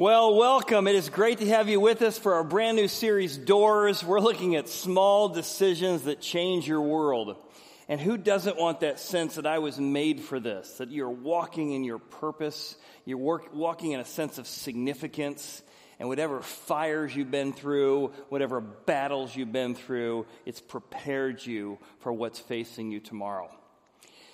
Well, welcome. It is great to have you with us for our brand new series, Doors. We're looking at small decisions that change your world. And who doesn't want that sense that I was made for this? That you're walking in your purpose, you're work, walking in a sense of significance, and whatever fires you've been through, whatever battles you've been through, it's prepared you for what's facing you tomorrow.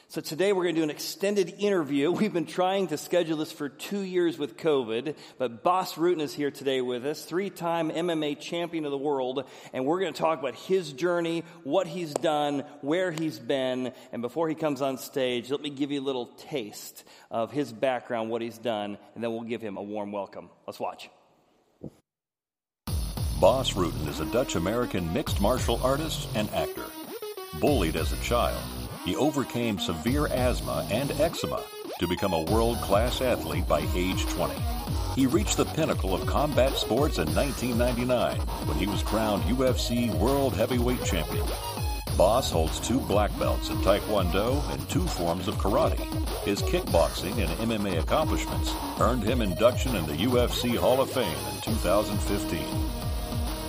So today we're going to do an extended interview. We've been trying to schedule this for two years with COVID, but Bas Rutten is here today with us, three-time MMA champion of the world, and we're going to talk about his journey, what he's done, where he's been, and before he comes on stage, let me give you a little taste of his background, what he's done, and then we'll give him a warm welcome. Let's watch. Bas Rutten is a Dutch-American mixed martial artist and actor. Bullied as a child, he overcame severe asthma and eczema to become a world class athlete by age 20. He reached the pinnacle of combat sports in 1999 when he was crowned UFC World Heavyweight Champion. Bas holds two black belts in Taekwondo and two forms of karate. His kickboxing and MMA accomplishments earned him induction in the UFC Hall of Fame in 2015.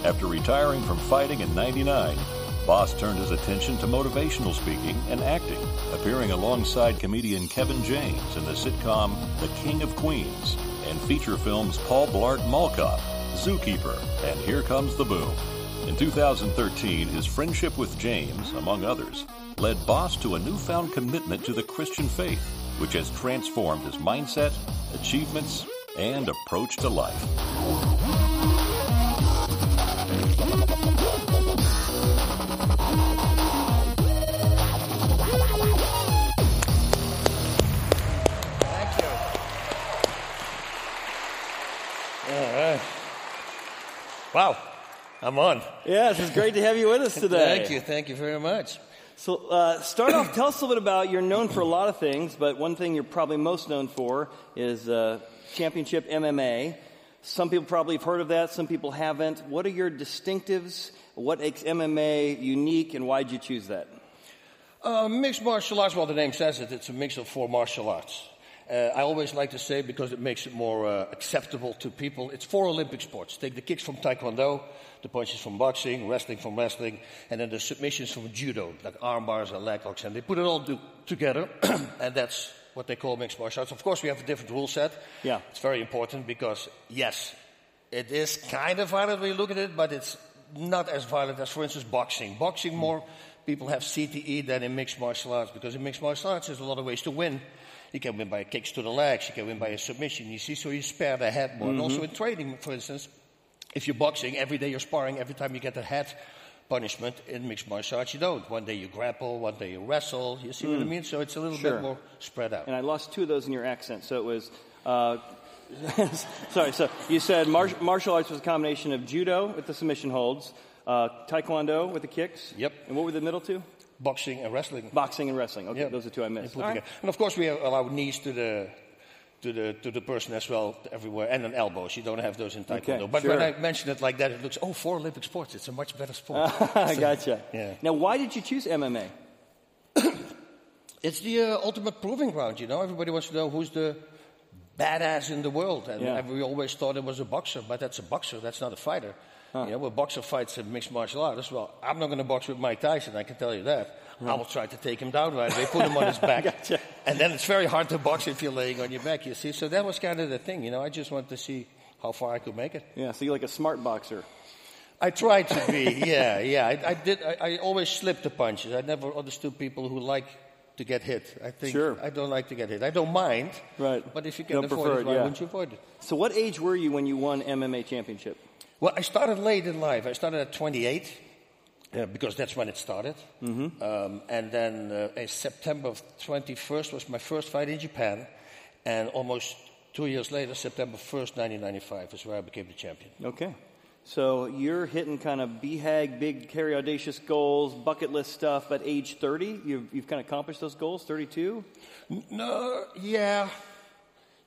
After retiring from fighting in 99, Bas turned his attention to motivational speaking and acting, appearing alongside comedian Kevin James in the sitcom The King of Queens and feature films Paul Blart Mall Cop, Zookeeper, and Here Comes the Boom. In 2013, his friendship with James, among others, led Bas to a newfound commitment to the Christian faith, which has transformed his mindset, achievements, and approach to life. Wow, I'm on. Yes, it's great to have you with us today. Thank you, thank you very much. So, uh, start off, tell us a little bit about, you're known for a lot of things, but one thing you're probably most known for is uh, Championship MMA. Some people probably have heard of that, some people haven't. What are your distinctives? What makes MMA unique, and why did you choose that? Uh, mixed martial arts, well, the name says it, it's a mix of four martial arts. Uh, I always like to say, because it makes it more uh, acceptable to people, it's four Olympic sports. Take the kicks from Taekwondo, the punches from boxing, wrestling from wrestling, and then the submissions from judo, like arm bars and leg locks. And they put it all do- together, and that's what they call mixed martial arts. Of course, we have a different rule set. Yeah. It's very important because, yes, it is kind of violent when you look at it, but it's not as violent as, for instance, boxing. Boxing, more people have CTE than in mixed martial arts because in mixed martial arts, there's a lot of ways to win. You can win by kicks to the legs. You can win by a submission. You see, so you spare the head more. And also in training, for instance, if you're boxing, every day you're sparring, every time you get a head punishment in mixed martial arts, you don't. One day you grapple, one day you wrestle. You see what I mean? So it's a little Sure. bit more spread out. And I lost two of those in your accent, so it was. Uh, sorry, so you said mar- martial arts was a combination of judo with the submission holds, uh, taekwondo with the kicks. Yep. And what were the middle two? Boxing and wrestling. Boxing and wrestling. Okay, Yeah. those are two I missed. put All right. And of course, we allow knees to the to the to the person as well everywhere, and an elbows. You don't have those in taekwondo. Okay, but sure. when I mention it like that, it looks oh, four Olympic sports. It's a much better sport. I gotcha. Yeah. Now, why did you choose MMA? It's the uh, ultimate proving ground, you know. Everybody wants to know who's the badass in the world, and Yeah. we always thought it was a boxer, but that's a boxer. That's not a fighter. You know, a boxer fights in mixed martial arts. Well, I'm not going to box with Mike Tyson. I can tell you that. I will try to take him down right away, put him on his back, Gotcha. and then it's very hard to box if you're laying on your back. You see, so that was kind of the thing. You know, I just wanted to see how far I could make it. Yeah, so you're like a smart boxer. I tried to be, yeah, yeah. I, I did. I, I always slipped the punches. I never understood people who like to get hit. I think Sure. I don't like to get hit. I don't mind, Right. But if you can don't it, it, why yeah. wouldn't you avoid it? So, what age were you when you won MMA championship? Well, I started late in life. I started at 28 uh, because that's when it started. Mm-hmm. Um, and then uh, September 21st was my first fight in Japan, and almost two years later, September 1st, 1995, is where I became the champion. Okay. So you're hitting kind of BHAG, big, hairy audacious goals, bucket list stuff at age 30. You've, you've kind of accomplished those goals, 32? No, yeah.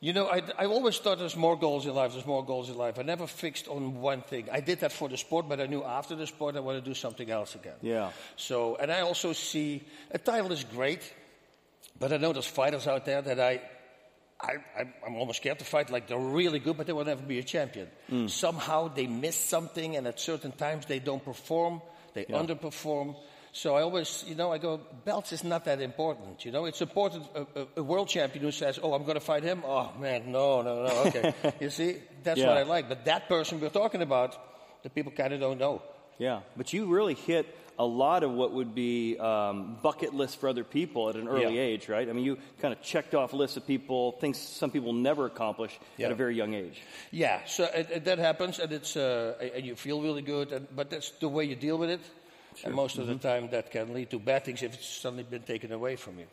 You know, I, I always thought there's more goals in life, there's more goals in life. I never fixed on one thing. I did that for the sport, but I knew after the sport I want to do something else again. Yeah. So, and I also see a title is great, but I know there's fighters out there that I I, I'm, I'm almost scared to fight like they're really good, but they will never be a champion. Mm. Somehow they miss something, and at certain times they don't perform, they underperform. So I always, you know, I go, belts is not that important. You know, it's important. A, a, a world champion who says, "Oh, I'm going to fight him." Oh man, no, no, no. Okay, you see, that's Yeah. what I like. But that person we're talking about, the people kind of don't know. Yeah, but you really hit a lot of what would be um, bucket lists for other people at an early Yeah. age, right? I mean, you kind of checked off lists of people, things some people never accomplish at a very young age. Yeah, so it, it, that happens, and it's uh, and you feel really good, and, but that's the way you deal with it. And most of the time, that can lead to bad things if it's suddenly been taken away from you.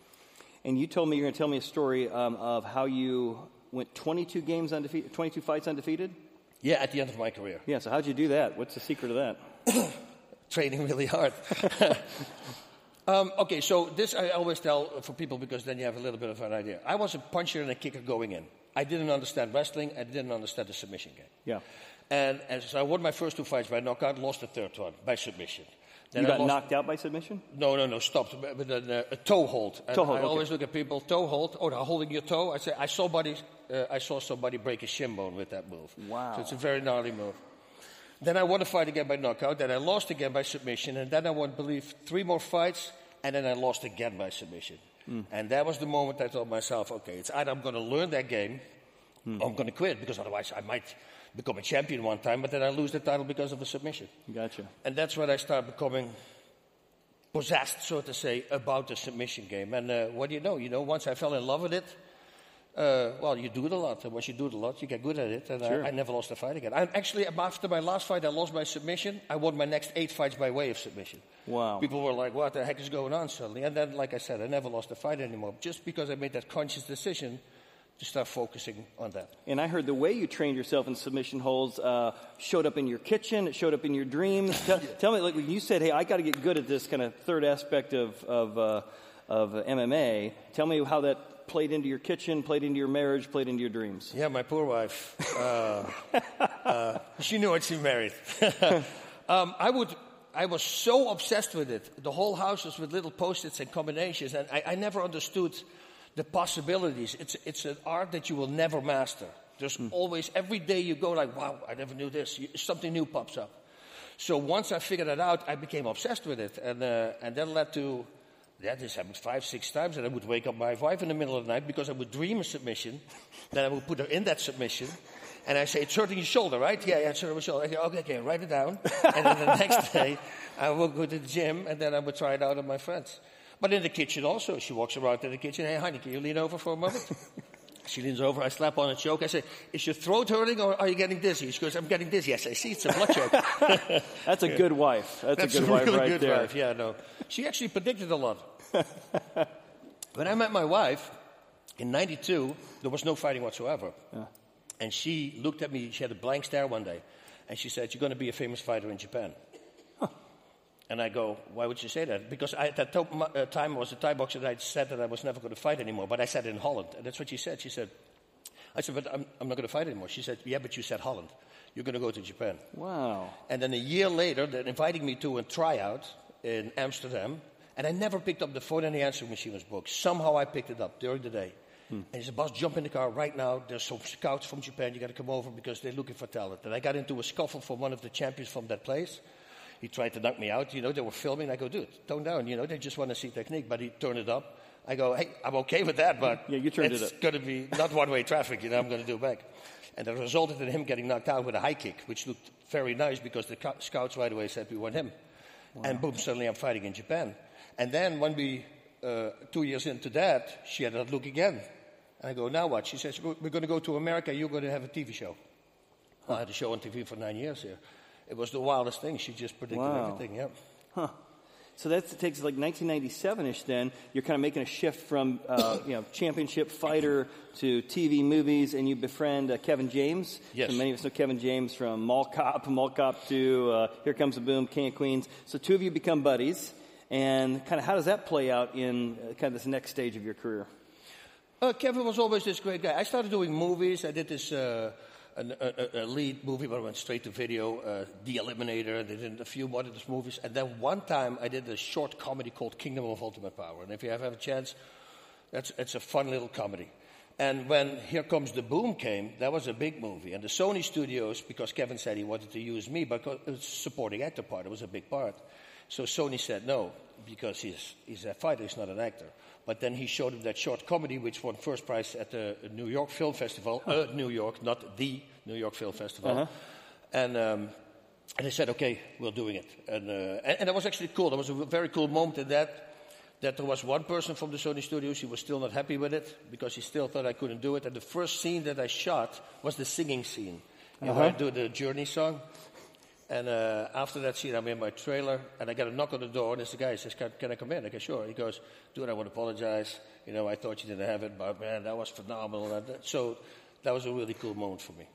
And you told me you're going to tell me a story um, of how you went 22 games undefeated, 22 fights undefeated. Yeah, at the end of my career, Yeah. So how'd you do that? What's the secret of that? training really hard. um, okay, so this I always tell for people because then you have a little bit of an idea. I was a puncher and a kicker going in. I didn't understand wrestling. I didn't understand the submission game. Yeah. And, and so I won my first two fights by knockout, lost the third one by submission. Then You I got lost- knocked out by submission. No, no, no, stopped with a, a toe hold. And Toe hold, I okay. always look at people, toe hold, oh, they're holding your toe. I say, I saw, somebody, uh, I saw somebody break a shin bone with that move. Wow. So it's a very gnarly move. Then I won a fight again by knockout, then I lost again by submission, and then I won, believe, three more fights, and then I lost again by submission. Hmm. And that was the moment I told myself, okay, it's either I'm going to learn that game, Hmm. or I'm going to quit, because otherwise I might become a champion one time, but then I lose the title because of a submission. Gotcha. And that's when I started becoming possessed, so to say, about the submission game. And uh, what do you know? You know, once I fell in love with it, uh, well, you do it a lot. And once you do it a lot, you get good at it. And Sure. I, I never lost a fight again. I'm actually, after my last fight, I lost my submission. I won my next eight fights by way of submission. Wow. People were like, what the heck is going on suddenly? And then, like I said, I never lost a fight anymore, just because I made that conscious decision to start focusing on that. And I heard the way you trained yourself in submission holds uh, showed up in your kitchen. It showed up in your dreams. Tell, tell me, like when you said, "Hey, I got to get good at this kind of third aspect of of, uh, of MMA." Tell me how that played into your kitchen, played into your marriage, played into your dreams. Yeah, my poor wife. Uh, uh, she knew what she married. um, I would. I was so obsessed with it. The whole house was with little post-its and combinations, and I, I never understood the possibilities. It's it's an art that you will never master. There's always every day you go like, wow, I never knew this. You- Something new pops up. So once I figured it out, I became obsessed with it, and uh, and that led to. Yeah, this happened five, six times, and I would wake up my wife in the middle of the night because I would dream a submission. then I would put her in that submission, and I say, "It's hurting your shoulder, right? Yeah, yeah, it's hurting my shoulder." I say, "Okay, okay, write it down." and then the next day, I would go to the gym, and then I would try it out on my friends. But in the kitchen also, she walks around in the kitchen. Hey, honey, can you lean over for a moment? She leans over, I slap on a choke. I say, Is your throat hurting or are you getting dizzy? She goes, I'm getting dizzy. I say, See, it's a blood choke. That's a good wife. That's, That's a good a wife really right good there. wife. Yeah, no. She actually predicted a lot. when I met my wife in 92, there was no fighting whatsoever. And she looked at me, she had a blank stare one day, and she said, You're going to be a famous fighter in Japan. And I go, Why would you say that? Because I, at that to- uh, time was a Thai boxer that I'd said that I was never going to fight anymore, but I said in Holland. And that's what she said. She said, I said, But I'm, I'm not going to fight anymore. She said, Yeah, but you said Holland. You're going to go to Japan. Wow. And then a year later, they're inviting me to a tryout in Amsterdam. And I never picked up the phone and the answering machine was booked. Somehow I picked it up during the day. And he said, Bas, jump in the car right now. There's some scouts from Japan. You got to come over because they're looking for talent. And I got into a scuffle from one of the champions from that place. He tried to knock me out. You know, they were filming. I go, dude, tone down. You know, they just want to see technique. But he turned it up. I go, hey, I'm okay with that, but Yeah, you turned it it's up. going to be not one-way traffic. You know, I'm going to do it back. And it resulted in him getting knocked out with a high kick, which looked very nice because the co- scouts right away said we want him. And boom, suddenly I'm fighting in Japan. And then when we, uh, two years into that, she had that look again. And I go, now what? She says, we're going to go to America. You're going to have a TV show. I had a show on TV for nine years here. It was the wildest thing. She just predicted Wow. everything. Yep. Huh. So that takes like 1997ish. Then you're kind of making a shift from uh, you know championship fighter to TV movies, and you befriend uh, Kevin James. Yes. So many of us know Kevin James from Mall Cop, Mall Cop Two, uh, Here Comes the Boom, King of Queens. So two of you become buddies, and kind of how does that play out in uh, kind of this next stage of your career? Uh, Kevin was always this great guy. I started doing movies. I did this uh, an, a, a- lead movie, but I went straight to video, uh, The Eliminator. and I did a few more of movies. And then one time I did a short comedy called Kingdom of Ultimate Power. And if you ever have a chance, that's, it's a fun little comedy. And when Here Comes the Boom came, that was a big movie. And the Sony studios, because Kevin said he wanted to use me, but it was supporting actor part, it was a big part. So Sony said no, because he's, he's a fighter, he's not an actor. But then he showed him that short comedy, which won first prize at the New York Film Festival. Uh, New York, not the New York Film Festival. Uh-huh. And, um, and they said, okay, we're doing it. And, uh, and, and that was actually cool. There was a very cool moment in that that there was one person from the Sony studios who was still not happy with it because he still thought I couldn't do it. And the first scene that I shot was the singing scene. You know, I do the Journey song. And uh, after that scene, I'm in my trailer, and I get a knock on the door, and it's the guy. He says, can, can I come in? I go, sure. He goes, dude, I want to apologize. You know, I thought you didn't have it, but man, that was phenomenal. That, so that was a really cool moment for me.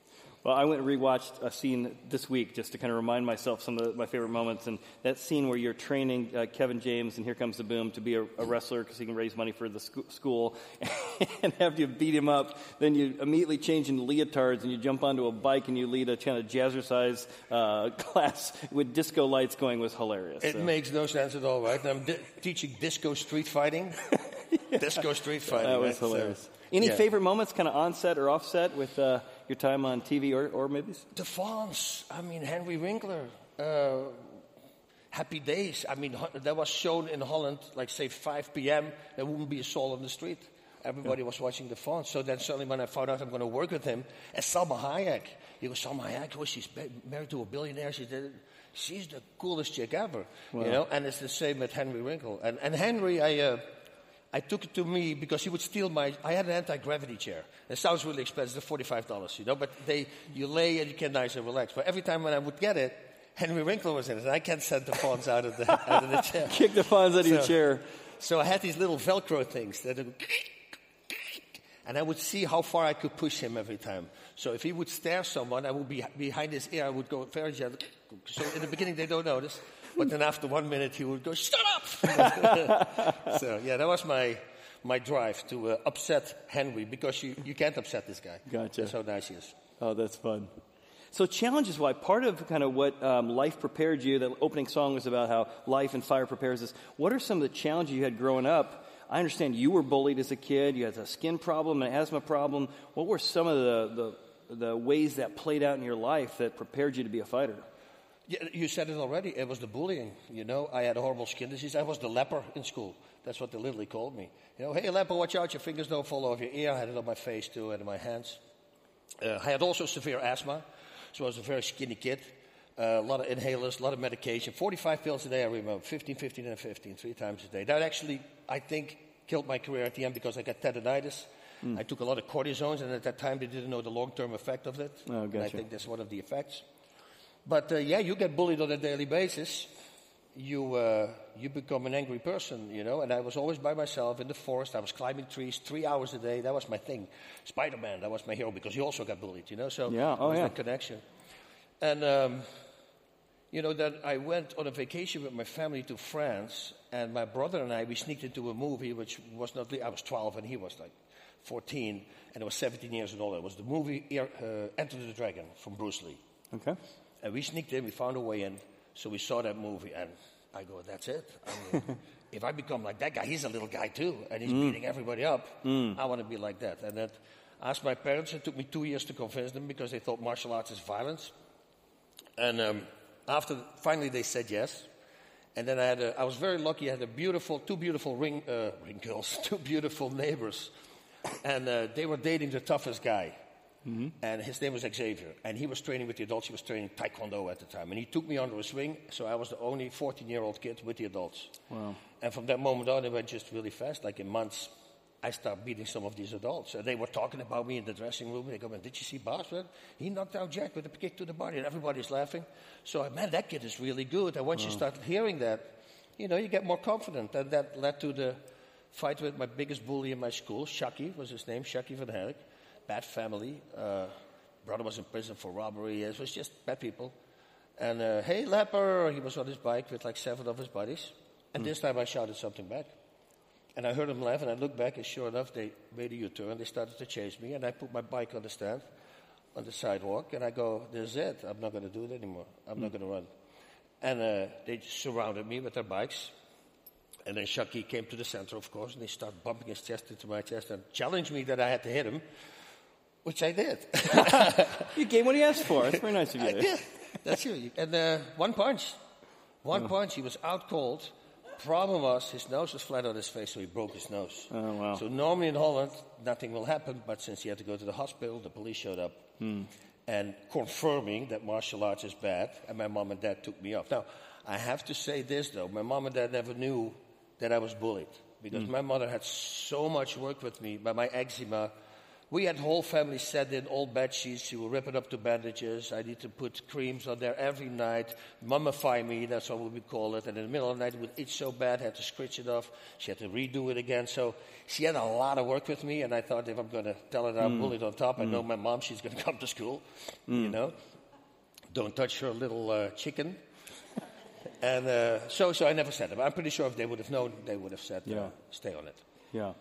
Well, I went and rewatched a scene this week just to kind of remind myself some of my favorite moments. And that scene where you're training uh, Kevin James and Here Comes the Boom to be a, a wrestler because he can raise money for the sc- school and have you beat him up. Then you immediately change into leotards and you jump onto a bike and you lead a kind of jazzercise uh, class with disco lights going was hilarious. It so. makes no sense at all, right? I'm di- teaching disco street fighting. disco street fighting. That was right? So- hilarious. Any yeah. favorite moments, kind of on set or offset, with uh, your time on TV or, or movies? The Fonz, I mean, Henry Winkler, uh, Happy Days. I mean, that was shown in Holland, like, say, 5 p.m., there wouldn't be a soul on the street. Everybody was watching the Fonz. So then suddenly when I found out I'm going to work with him, and Salma Hayek, you go, Salma Hayek, well, she's married to a billionaire. She did, she's the coolest chick ever, you know? And it's the same with Henry Winkler. And, and Henry, I... Uh, I took it to me because he would steal my. I had an anti-gravity chair. It sounds really expensive, forty-five dollars, you know. But they, you lay and you can nice and relax. But every time when I would get it, Henry Winkler was in it, and I can't send the Fonz out of the out of the chair. Kick the Fonz out of your chair. So I had these little Velcro things that, would and I would see how far I could push him every time. So if he would stare someone, I would be behind his ear. I would go very gentle. So in the beginning they don't notice, but then after one minute he would go, "Shut up!" so yeah, that was my my drive to uh, upset Henry because you, you can't upset this guy. Gotcha. That's how nice he is. Oh, that's fun. So challenges why part of kind of what um, life prepared you. The opening song was about how life and fire prepares us. What are some of the challenges you had growing up? I understand you were bullied as a kid. You had a skin problem, an asthma problem. What were some of the, the, the ways that played out in your life that prepared you to be a fighter? You said it already. It was the bullying. You know, I had a horrible skin disease. I was the leper in school. That's what they literally called me. You know, hey leper, watch out, your fingers don't fall off your ear. I had it on my face too, and in my hands. Uh, I had also severe asthma, so I was a very skinny kid. Uh, a lot of inhalers, a lot of medication. 45 pills a day, I remember. 15, 15, and 15, three times a day. That actually, I think, killed my career at the end because I got tendonitis. I took a lot of cortisones, and at that time they didn't know the long-term effect of it. Oh, And I think that's one of the effects. But uh, yeah, you get bullied on a daily basis. You uh, you become an angry person, you know. And I was always by myself in the forest. I was climbing trees three hours a day. That was my thing. Spider-Man, that was my hero because he also got bullied, you know. So Yeah, oh, yeah. that connection. And um, you know, then I went on a vacation with my family to France, and my brother and I we sneaked into a movie which was not. I was 12 and he was like 14, and I was 17 years old. It was the movie uh, Enter the Dragon from Bruce Lee. Okay. And we sneaked in, we found a way in, so we saw that movie, and I go, that's it. I mean, if I become like that guy, he's a little guy too, and he's beating everybody up. I want to be like that. And that, I asked my parents, it took me two years to convince them because they thought martial arts is violence. And um, after, finally they said yes. And then I had a, I was very lucky, I had a beautiful, two beautiful ring, uh, ring girls, two beautiful neighbors. And uh, they were dating the toughest guy. And his name was Xavier. And he was training with the adults. He was training Taekwondo at the time. And he took me under his wing. So I was the only 14 year old kid with the adults. Wow. And from that moment on, it went just really fast. Like in months, I started beating some of these adults. And they were talking about me in the dressing room. They go, man, did you see Bas? He knocked out Jack with a kick to the body. And everybody's laughing. So, man, that kid is really good. And once you start hearing that, you know, you get more confident. And that led to the fight with my biggest bully in my school. Shaki was his name, Shaki van Herk. Bad family. Uh, brother was in prison for robbery. It was just bad people. And uh, hey, leper! He was on his bike with like seven of his buddies. And this time I shouted something back. And I heard them laugh, and I looked back, and sure enough, they made a U-turn. They started to chase me, and I put my bike on the stand, on the sidewalk, and I go, "This is it. I'm not going to do it anymore. I'm not going to run." And uh, they surrounded me with their bikes. And then Chucky came to the center, of course, and he started bumping his chest into my chest and challenged me that I had to hit him, which I did. You gave what he asked for. That's very nice of you. I did. That's you. And uh, one punch. One punch. He was out cold. Problem was, his nose was flat on his face, so he broke his nose. Oh, wow. So normally in Holland, nothing will happen, but since he had to go to the hospital, the police showed up Hmm. and confirming that martial arts is bad, and my mom and dad took me off. Now, I have to say this though: my mom and dad never knew that I was bullied because Hmm. my mother had so much work with me, but my eczema. We had whole family set in old bed sheets. She would rip it up to bandages. I need to put creams on there every night, mummify me. That's what we call it. And in the middle of the night, it would itch so bad, I had to scritch it off. She had to redo it again. So she had a lot of work with me. And I thought, if I'm going to tell her that I'm bullied on top, I know my mom. She's going to come to school. You know, don't touch her little uh, chicken. and uh, so, so I never said it. But I'm pretty sure if they would have known, they would have said, uh, "Stay on it." Yeah.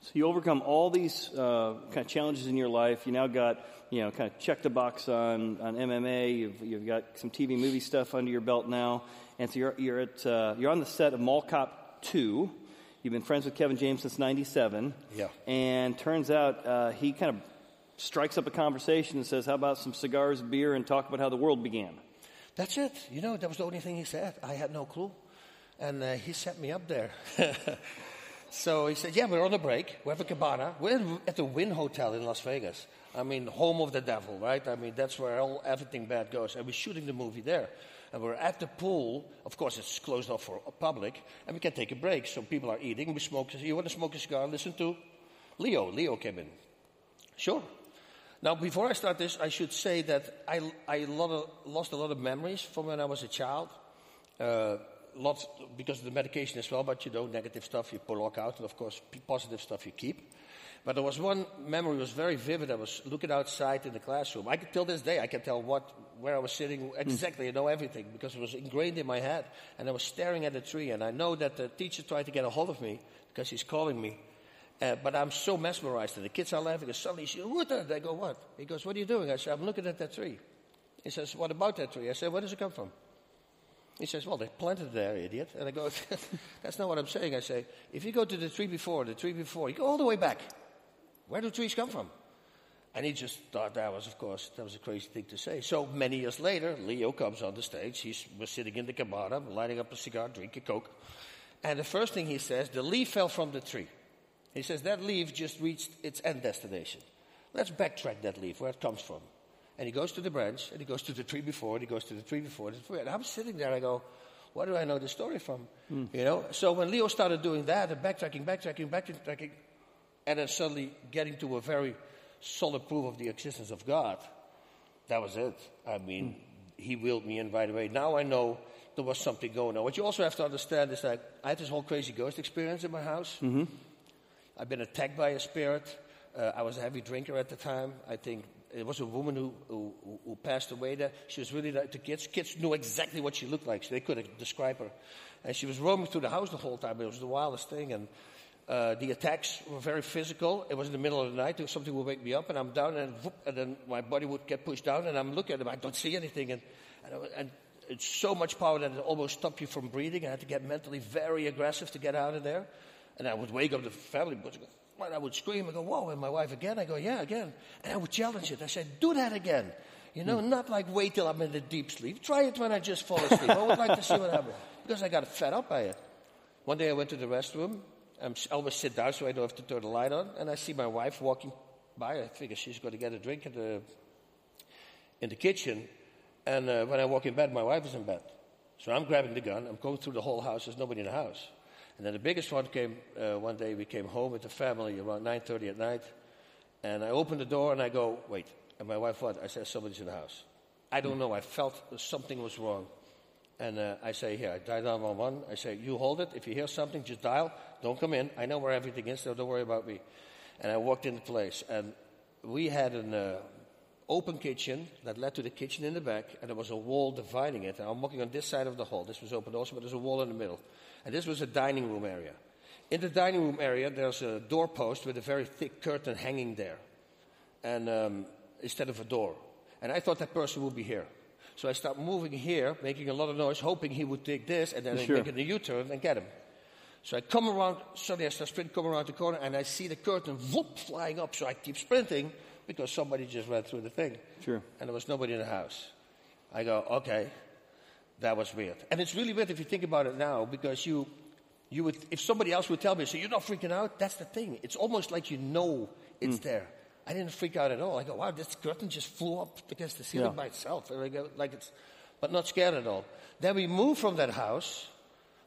So you overcome all these uh, kind of challenges in your life. You now got, you know, kind of check the box on, on MMA. You've, you've got some TV movie stuff under your belt now. And so you're, you're, at, uh, you're on the set of Mall Cop 2. You've been friends with Kevin James since 97. Yeah. And turns out uh, he kind of strikes up a conversation and says, how about some cigars, beer, and talk about how the world began? That's it. You know, that was the only thing he said. I had no clue. And uh, he set me up there. so he said, Yeah, we're on a break. We have a cabana. We're at the Wynn Hotel in Las Vegas. I mean, home of the devil, right? I mean, that's where all, everything bad goes. And we're shooting the movie there. And we're at the pool. Of course, it's closed off for public. And we can take a break. So people are eating. We smoke. You want to smoke a cigar? Listen to Leo. Leo came in. Sure. Now, before I start this, I should say that I, I lost a lot of memories from when I was a child. Uh, lots because of the medication as well, but you know, negative stuff you block out, and of course, p- positive stuff you keep. But there was one memory was very vivid. I was looking outside in the classroom. I could till this day I can tell what where I was sitting exactly. I know everything because it was ingrained in my head. And I was staring at a tree, and I know that the teacher tried to get a hold of me because he's calling me. Uh, but I'm so mesmerized, and the kids are laughing. And suddenly, she, what? the-" They go, what? He goes, what are you doing? I said, I'm looking at that tree. He says, what about that tree? I said, where does it come from? He says, well, they planted there, idiot. And I go, that's not what I'm saying. I say, if you go to the tree before, the tree before, you go all the way back. Where do trees come from? And he just thought that was, of course, that was a crazy thing to say. So many years later, Leo comes on the stage. He was sitting in the cabana, lighting up a cigar, drinking Coke. And the first thing he says, the leaf fell from the tree. He says, that leaf just reached its end destination. Let's backtrack that leaf, where it comes from. And he goes to the branch, and he goes to the tree before, and he goes to the tree before. And I'm sitting there, and I go, where do I know the story from? Hmm. You know? So when Leo started doing that, and backtracking, backtracking, backtracking, and then suddenly getting to a very solid proof of the existence of God, that was it. I mean, hmm. he willed me in right away. Now I know there was something going on. What you also have to understand is that I had this whole crazy ghost experience in my house. Mm-hmm. I've been attacked by a spirit. Uh, I was a heavy drinker at the time. I think it was a woman who, who, who- passed away there. She was really like the kids. Kids knew exactly what she looked like, so they couldn't describe her. And she was roaming through the house the whole time. It was the wildest thing. And uh, the attacks were very physical. It was in the middle of the night. Something would wake me up, and I'm down, and, whoop, and then my body would get pushed down, and I'm looking at them. I don't see anything. And, and, and it's so much power that it almost stopped you from breathing. I had to get mentally very aggressive to get out of there. And I would wake up the family, but I would scream and go, whoa, and my wife again. I go, yeah, again. And I would challenge it. I said, do that again. You know, not like wait till I'm in the deep sleep. Try it when I just fall asleep. I would like to see what happens. Because I got fed up by it. One day I went to the restroom. I'm, I always sit down so I don't have to turn the light on. And I see my wife walking by. I figure she's going to get a drink in the, in the kitchen. And uh, when I walk in bed, my wife is in bed. So I'm grabbing the gun. I'm going through the whole house. There's nobody in the house. And then the biggest one came uh, one day. We came home with the family around 9:30 at night, and I opened the door and I go, "Wait!" And my wife, "What?" I said, "Somebody's in the house." I don't know. I felt something was wrong, and uh, I say, "Here, I dial 911." I say, "You hold it. If you hear something, just dial. Don't come in. I know where everything is, so don't worry about me." And I walked into the place, and we had an uh, open kitchen that led to the kitchen in the back, and there was a wall dividing it. And I'm walking on this side of the hall. This was open also, but there's a wall in the middle. And this was a dining room area. In the dining room area, there's a doorpost with a very thick curtain hanging there, and um, instead of a door. And I thought that person would be here. So I start moving here, making a lot of noise, hoping he would take this, and then Sure. making a U-turn and get him. So I come around, suddenly I start sprinting, come around the corner, and I see the curtain whoop flying up. So I keep sprinting because somebody just ran through the thing. Sure. And there was nobody in the house. I go, okay, that was weird. And it's really weird if you think about it now because you, you would, if somebody else would tell me, so you're not freaking out, that's the thing. It's almost like you know it's hmm. there. I didn't freak out at all. I go, wow, this curtain just flew up against the ceiling Yeah. by itself. And I go, like it's, but not scared at all. Then we moved from that house.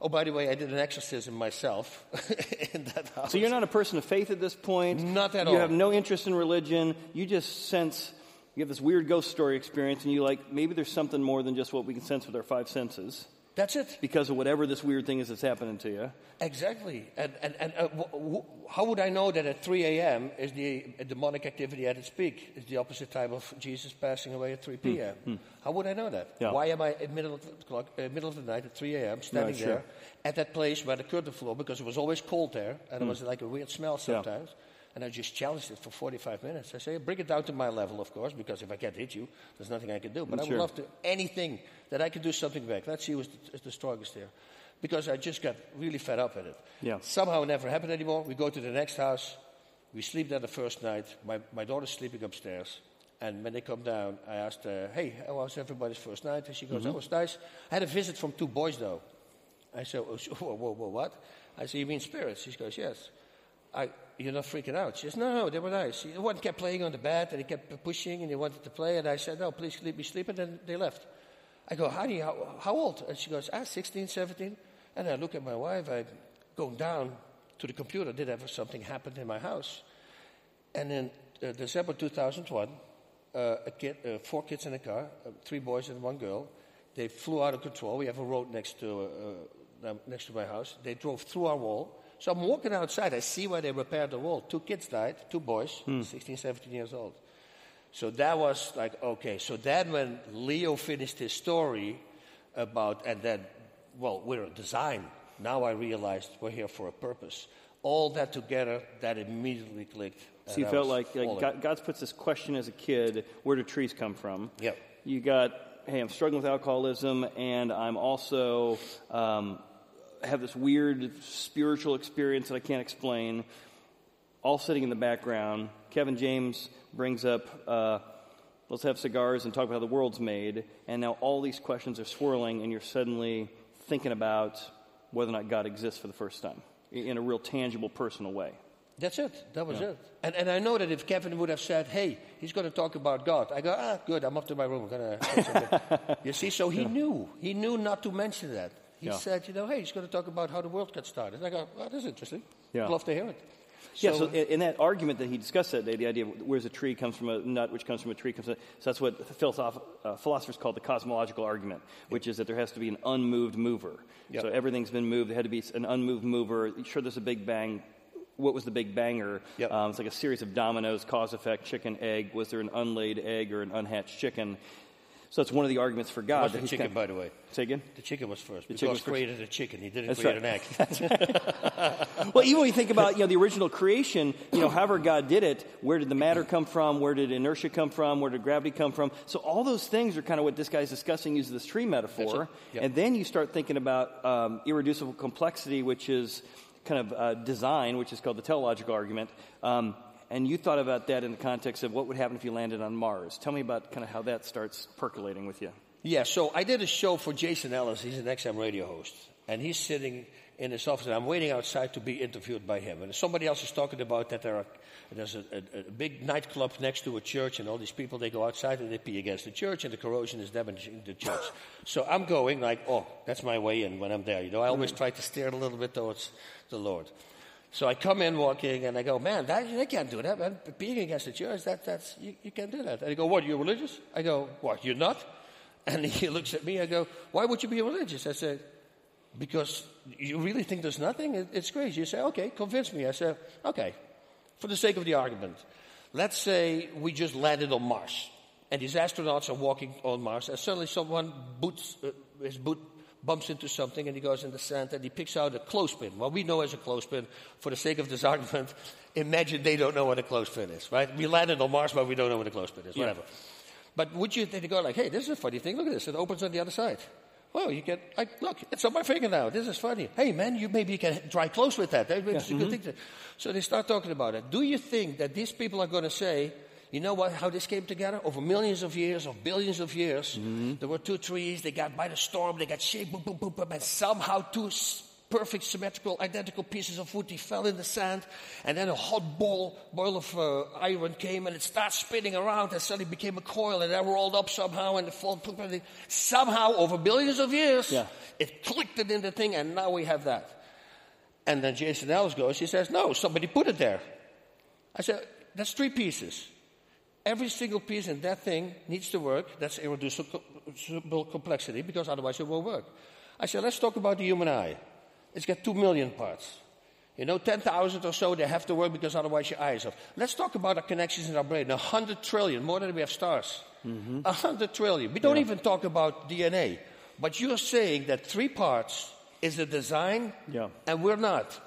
Oh, by the way, I did an exorcism myself in that house. So you're not a person of faith at this point. Not at you all. You have no interest in religion. You just sense you have this weird ghost story experience, and you like maybe there's something more than just what we can sense with our five senses That's it. because of whatever this weird thing is that's happening to you. Exactly. And, and, and uh, wh- wh- how would I know that at 3 a.m. is the demonic activity at its peak? Is the opposite time of Jesus passing away at 3 p.m. How would I know that? Hmm. Yeah. Why am I in middle of the clock, uh, middle of the night at 3 a.m. standing Right, sure. there at that place where the curtain flew because it was always cold there and Hmm. it was like a weird smell sometimes. And I just challenged it for 45 minutes. I say, bring it down to my level, of course, because if I can't hit you, there's nothing I can do. But I would love to anything that I could do something back. Let's see who's the, the strongest there. Because I just got really fed up with it. Yeah. Somehow it never happened anymore. We go to the next house. We sleep there the first night. My, my daughter's sleeping upstairs. And when they come down, I asked her, hey, how was everybody's first night? And she goes, that mm-hmm. was nice. I had a visit from two boys, though. I said, oh, whoa, whoa, whoa, what? I said, you mean spirits? She goes, yes. I, you're not freaking out. She says, no, no, they were nice. The one kept playing on the bed, and he kept pushing, and he wanted to play. And I said, no, please let me sleep. And then they left. I go, honey, how, how old? And she goes, ah, 16, 17. And I look at my wife. I go down to the computer. Did ever something happen in my house? And in uh, December 2001, uh, a kid, uh, four kids in a car, uh, three boys and one girl. They flew out of control. We have a road next to, uh, uh, next to my house. They drove through our wall. So I'm walking outside. I see where they repaired the wall. Two kids died, two boys, 16, 17 years old. So that was like, okay. So then when Leo finished his story about, and then, well, we're a design. Now I realized we're here for a purpose. All that together, that immediately clicked. So you felt like, like. God, God's puts this question as a kid: Where do trees come from? Yep. You got, hey, I'm struggling with alcoholism, and I'm also um, have this weird spiritual experience that I can't explain. All sitting in the background. Kevin James brings up, uh, let's have cigars and talk about how the world's made. And now all these questions are swirling, and you're suddenly thinking about whether or not God exists for the first time in a real tangible, personal way. That's it. That was it. And, and I know that if Kevin would have said, hey, he's going to talk about God, I go, ah, good, I'm up to my room. I'm to. you see, so he knew. He knew not to mention that. He Yeah. said, you know, hey, he's going to talk about how the world got started. And I go, oh, that's interesting. Yeah. I'd love to hear it. Yeah, so in in that argument that he discussed that day, the idea of where's a tree comes from a nut, which comes from a tree comes from. So that's what philosoph- uh, philosophers call the cosmological argument, which is that there has to be an unmoved mover. Yep. So everything's been moved. There had to be an unmoved mover. Sure, there's a big bang. What was the big banger? Yep. Um, it's like a series of dominoes, cause effect, chicken, egg. Was there an unlaid egg or an unhatched chicken? So it's one of the arguments for God. What's that the chicken, kind by the way? Say again. The chicken was first. The chicken was first. created a chicken. He didn't That's create right. an egg. right. Well, even when you think about you know the original creation, you know however God did it, where did the matter come from? Where did inertia come from? Where did gravity come from? So all those things are kind of what this guy's discussing using this tree metaphor, Yep. and then you start thinking about um, irreducible complexity, which is kind of uh, design, which is called the teleological argument. Um, and you thought about that in the context of what would happen if you landed on Mars. Tell me about kind of how that starts percolating with you. Yeah, so I did a show for Jason Ellis. He's an XM radio host. And he's sitting in his office, and I'm waiting outside to be interviewed by him. And somebody else is talking about that there are, there's a, a, a big nightclub next to a church, and all these people, they go outside and they pee against the church, and the corrosion is damaging the church. so I'm going like, oh, that's my way in when I'm there. You know, I always mm-hmm. try to steer a little bit towards the Lord. So I come in walking and I go, man, that, they can't do that, man. Being against the church, that, that's, you, you can't do that. And he go, what, you're religious? I go, what, you're not? And he looks at me, I go, why would you be religious? I said, because you really think there's nothing? It, it's crazy. You say, okay, convince me. I said, okay, for the sake of the argument, let's say we just landed on Mars. And these astronauts are walking on Mars, and suddenly someone boots, uh, his boot bumps into something, and he goes in the sand, and he picks out a clothespin. What we know as a clothespin, for the sake of this argument, imagine they don't know what a clothespin is, right? We landed on Mars, but we don't know what a clothespin is, whatever. But would you then go like, hey, this is a funny thing, look at this, it opens on the other side. Well, you get, I, look, it's on my finger now. This is funny. Hey, man, you maybe you can dry clothes with that. Maybe it's a good mm-hmm. thing to- So they start talking about it. Do you think that these people are going to say, you know what, how this came together? Over millions of years, or billions of years, there were two trees, they got by the storm, they got shaped, boom, boom, boom, boom, and somehow two s- perfect, symmetrical, identical pieces of wood, they fell in the sand, and then a hot ball, boil of uh, iron came, and it started spinning around, and suddenly became a coil, and then rolled up somehow, and the fall, somehow, over billions of years, Yeah. it clicked it in the thing, and now we have that. And then Jason Ellis goes, he says, no, somebody put it there. I said, that's three pieces. Every single piece in that thing needs to work. That's irreducible complexity because otherwise it won't work. I said, let's talk about the human eye. It's got two million parts. You know, 10,000 or so, they have to work because otherwise your eyes is off. Let's talk about our connections in our brain. A 100 trillion, more than we have stars. Mm-hmm. A 100 trillion. We don't even talk about DNA. But you're saying that three parts is a design, Yeah. and we're not.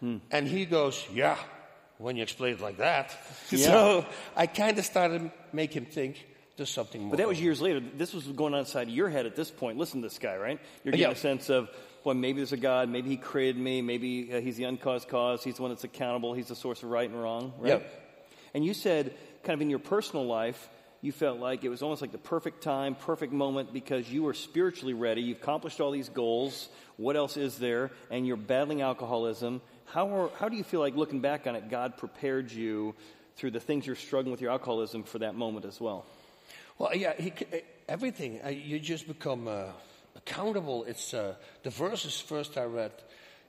Hmm. And he goes, Yeah, when you explain it like that. Yeah. So I kind of started to make him think there's something more. But that was years later. This was going on inside your head at this point. Listen to this guy, right? You're getting Yeah. a sense of, well, maybe there's a God. Maybe he created me. Maybe uh, he's the uncaused cause. He's the one that's accountable. He's the source of right and wrong, right? Yeah. And you said, kind of in your personal life, you felt like it was almost like the perfect time, perfect moment because you were spiritually ready. You've accomplished all these goals. What else is there? And you're battling alcoholism. How, how do you feel like looking back on it, God prepared you through the things you're struggling with your alcoholism for that moment as well? Well, yeah, he, everything. Uh, you just become uh, accountable. It's uh, the verses first I read.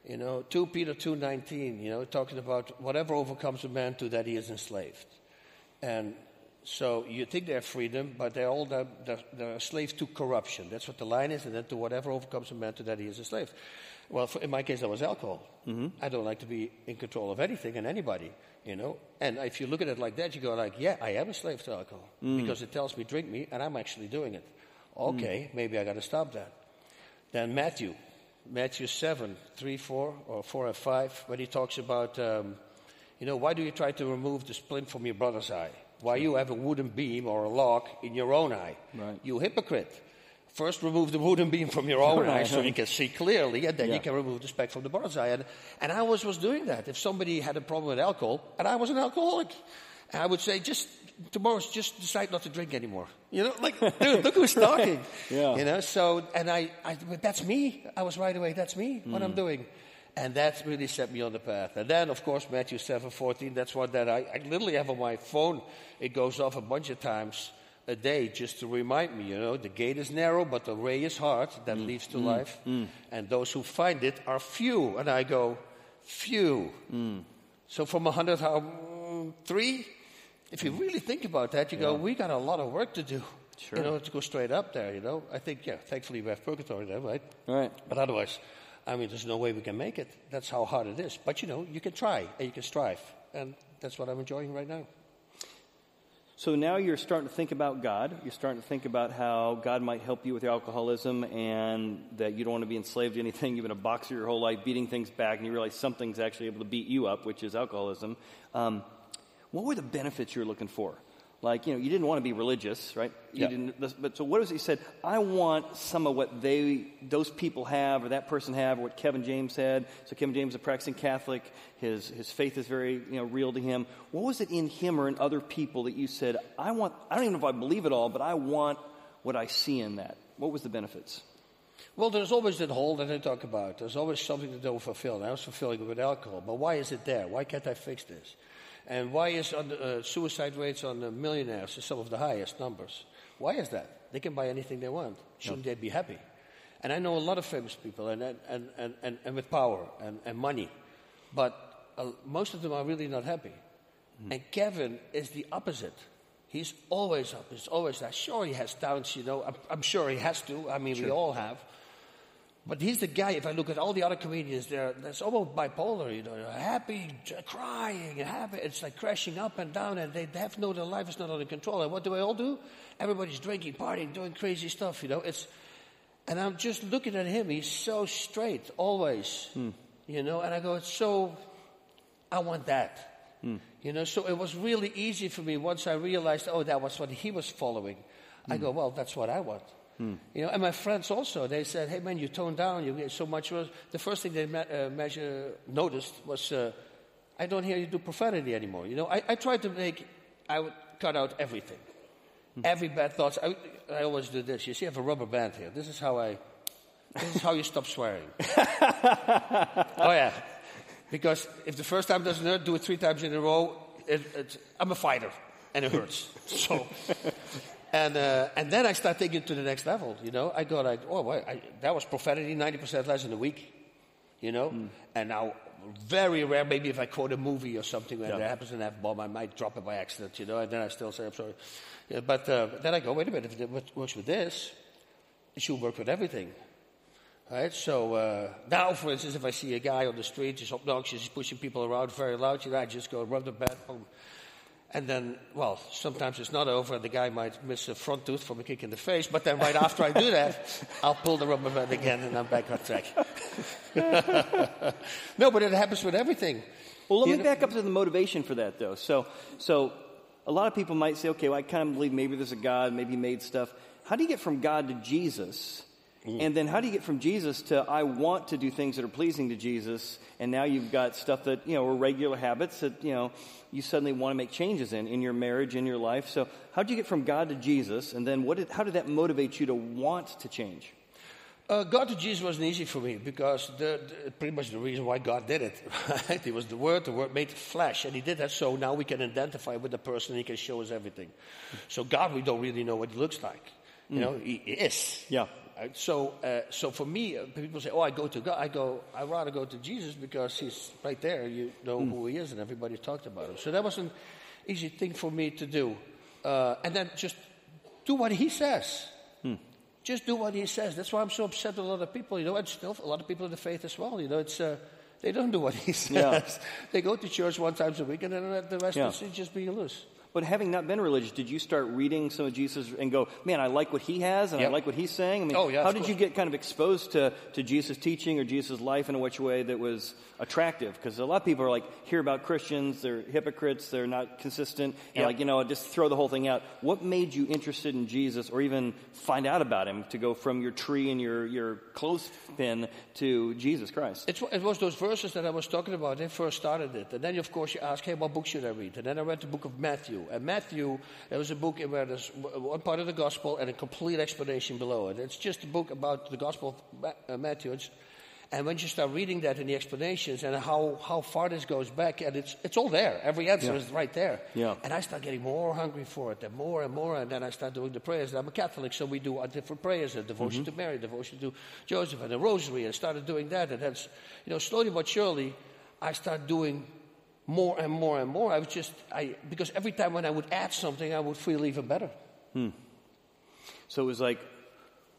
You know, 2 Peter 2.19, you know, talking about whatever overcomes a man to that he is enslaved. And so you think they're freedom, but they're all they're, they're, they're a slave to corruption. That's what the line is, and then to whatever overcomes a man to that he is enslaved. Well, for, in my case, that was alcohol. Mm-hmm. I don't like to be in control of anything and anybody, you know. And if you look at it like that, you go like, yeah, I am a slave to alcohol mm. because it tells me drink me, and I'm actually doing it. Mm. Okay, maybe I got to stop that. Then Matthew, Matthew 7, 3, 4, or 4 and 5, when he talks about, um, you know, why do you try to remove the splint from your brother's eye? Why you have a wooden beam or a log in your own eye? Right. You hypocrite. First remove the wooden beam from your own eye so you can see clearly, and then Yeah. you can remove the speck from the brother's eye. And, and I always was doing that. If somebody had a problem with alcohol, and I was an alcoholic, I would say, just tomorrow, just decide not to drink anymore. You know, like, dude, look who's talking. Yeah. You know, so, and I, I, that's me. I was right away, that's me, what I'm mm. doing. And that really set me on the path. And then, of course, Matthew 7 14, that's one that I, I literally have on my phone. It goes off a bunch of times a day just to remind me, you know, the gate is narrow, but the way is hard that mm, leads to mm, life. Mm. And those who find it are few. And I go, few. So from 100, how, mm, three? If you really think about that, you go, we got a lot of work to do. Sure. You know, to go straight up there, you know. I think, yeah, thankfully we have purgatory there, right? Right. But otherwise, I mean, there's no way we can make it. That's how hard it is. But you know, you can try and you can strive. And that's what I'm enjoying right now. So now you're starting to think about God. You're starting to think about how God might help you with your alcoholism and that you don't want to be enslaved to anything. You've been a boxer your whole life, beating things back, and you realize something's actually able to beat you up, which is alcoholism. Um, what were the benefits you're looking for? Like, you know, you didn't want to be religious, right? You Yeah. didn't, but so what was it? He said, I want some of what they, those people have, or that person have, or what Kevin James had. So Kevin James is a practicing Catholic. His, his faith is very, you know, real to him. What was it in him or in other people that you said, I want, I don't even know if I believe it all, but I want what I see in that? What was the benefits? Well, there's always that hole that I talk about. There's always something that don't fulfill. I was fulfilling it with alcohol. But why is it there? Why can't I fix this? And why is on the, uh, suicide rates on the millionaires some of the highest numbers? Why is that? They can buy anything they want. Shouldn't they be happy? And I know a lot of famous people and, and, and, and, and, with power and, and money. But uh, most of them are really not happy. And Kevin is the opposite. He's always up. He's always that. Sure, he has downs, you know. I'm, I'm sure he has to. I mean, we all have. But he's the guy, if I look at all the other comedians, they're, they're almost bipolar, you know. They're happy, crying, happy. It's like crashing up and down, and they have no, their life is not under control. And what do they all do? Everybody's drinking, partying, doing crazy stuff, you know. It's, and I'm just looking at him. He's so straight, always, hmm. you know. And I go, it's so, I want that. Hmm. You know, so it was really easy for me once I realized, oh, that was what he was following. I hmm. go, well, that's what I want. You know, and my friends also, they said, hey man, you tone down, you get so much worse. The first thing they me- uh, measure, noticed was, uh, I don't hear you do profanity anymore. You know, I, I tried to make, I would cut out everything. Every bad thoughts. I, I always do this. You see, I have a rubber band here. This is how I, this is how you stop swearing. oh yeah. Because if the first time doesn't hurt, do it three times in a row. It, it's, I'm a fighter, and it hurts. so, and uh, and then I start taking it to the next level. You know, I go like, oh, wait, I, that was profanity, ninety percent less in a week. You know, and now very rare. Maybe if I quote a movie or something and there happens an f bomb, I might drop it by accident. You know, and then I still say I'm sorry. Yeah, but uh, then I go, wait a minute. If it works with this, it should work with everything. Right? So uh, now, for instance, if I see a guy on the street, he's obnoxious, he's pushing people around very loud, you know, I just go rub the bat, boom. And then, well, sometimes it's not over, the guy might miss a front tooth from a kick in the face, but then right after I do that, I'll pull the rubber band again and I'm back on track. no, but it happens with everything. Well, let You me know- back up to the motivation for that, though. So, so a lot of people might say, okay, well, I kind of believe maybe there's a God, maybe he made stuff. How do you get from God to Jesus? Mm. And then how do you get from Jesus to I want to do things that are pleasing to Jesus? And now you've got stuff that, you know, are regular habits that, you know, you suddenly want to make changes in, in your marriage, in your life. So how do you get from God to Jesus? And then what did, how did that motivate you to want to change? Uh, God to Jesus wasn't easy for me because the, the, pretty much the reason why God did it, right? It was the Word, the Word made flesh, and He did that so now we can identify with the person, and He can show us everything. Hmm. So God, we don't really know what He looks like. You hmm. know, He is. Yeah. So, uh, so for me, uh, people say, "Oh, I go to God." I go, I rather go to Jesus because He's right there. You know who He is, and everybody talked about Him. So that was an easy thing for me to do, uh, and then just do what He says. Just do what he says. That's why I'm so upset with a lot of people. You know, and still a lot of people in the faith as well. You know, it's uh, they don't do what he says. Yeah. They go to church one times a week, and then the rest Yeah. is just being loose. But having not been religious, did you start reading some of Jesus and go, man, I like what he has and I like what he's saying? I mean, Oh, yeah, how did course. you get kind of exposed to, to Jesus' teaching or Jesus' life in a which way that was attractive? Because a lot of people are like, hear about Christians, they're hypocrites, they're not consistent. Yep. like, you know, just throw the whole thing out. What made you interested in Jesus or even find out about him to go from your tree and your, your clothespin to Jesus Christ? It's, it was those verses that I was talking about. They first started it, and then of course you ask, "Hey, what book should I read?" And then I read the book of Matthew. And Matthew, there was a book where there's one part of the gospel and a complete explanation below it. It's just a book about the gospel of uh, Matthew. It's, and when you start reading that in the explanations and how, how far this goes back, and it's, it's all there. Every answer Yeah. is right there. Yeah. And I start getting more hungry for it, and more and more, and then I start doing the prayers. And I'm a Catholic, so we do our different prayers: a devotion to Mary, devotion to Joseph, and a rosary. And started doing that, and that's, you know, slowly but surely, I start doing more and more and more. I was just, I because every time when I would add something, I would feel even better. Hmm. So it was like,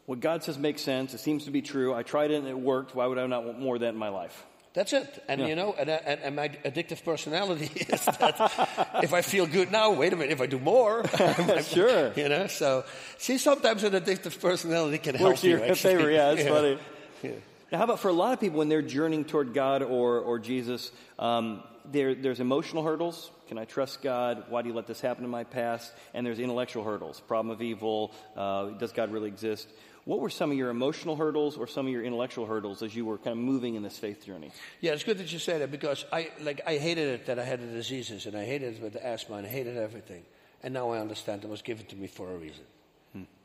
what God says makes sense. It seems to be true. I tried it and it worked. Why would I not want more of that in my life? That's it. And Yeah. you know, and, and, and my addictive personality is that if I feel good now, wait a minute, if I do more, Sure. you know. So, see, sometimes an addictive personality can help Works to you. your actually. favor. Yeah, that's funny. Yeah. Now, how about for a lot of people when they're journeying toward God or, or Jesus, um, there, there's emotional hurdles. Can I trust God? Why do you let this happen in my past? And there's intellectual hurdles. Problem of evil. Uh, does God really exist? What were some of your emotional hurdles or some of your intellectual hurdles as you were kind of moving in this faith journey? Yeah, it's good that you say that because I like I hated it that I had the diseases and I hated it with the asthma and I hated everything. And now I understand it was given to me for a reason.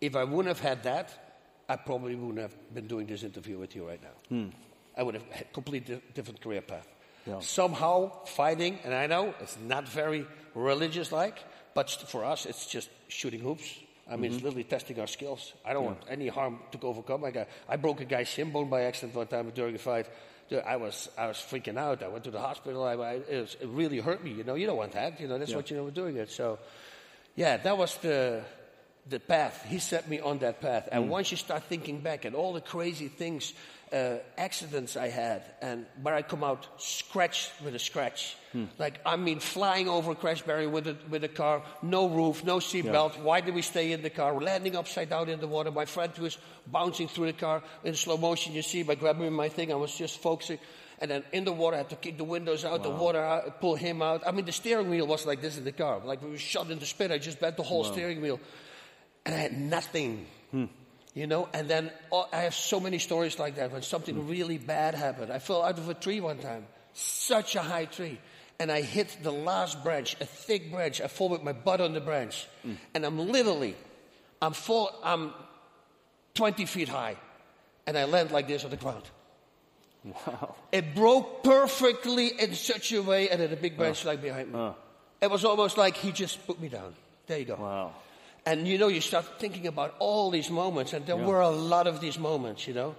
If I wouldn't have had that, I probably wouldn't have been doing this interview with you right now. Hmm. I would have had a completely different career path. Yeah. Somehow fighting, and I know it's not very religious like, but for us it's just shooting hoops. I mean, it's mm-hmm. literally testing our skills. I don't want any harm to overcome. I, got, I broke a guy's shin bone by accident one time during a fight. I was, I was freaking out. I went to the hospital. I, I, it, was, it really hurt me. You know, you don't want that. You know, that's what you know we're doing it. So, yeah, that was the the path. He set me on that path. And once you start thinking back at all the crazy things, uh, accidents I had, and where I come out scratched with a scratch. Like, I mean, flying over a crash barrier with a, with a car, no roof, no seatbelt. Why did we stay in the car? Landing upside down in the water. My friend was bouncing through the car in slow motion. You see, by grabbing my thing, I was just focusing. And then in the water, I had to kick the windows out, the water out, pull him out. I mean, the steering wheel was like this in the car. Like we were shot in the spit. I just bent the whole steering wheel and I had nothing. You You know, and then oh, I have so many stories like that when something hmm. really bad happened. I fell out of a tree one time, such a high tree, and I hit the last branch, a thick branch. I fall with my butt on the branch, hmm. and I'm literally, I'm full, I'm 20 feet high, and I land like this on the ground. Wow. It broke perfectly in such a way, and then a big branch like behind me. It was almost like he just put me down. There you go. Wow. And you know, you start thinking about all these moments, and there were a lot of these moments, you know.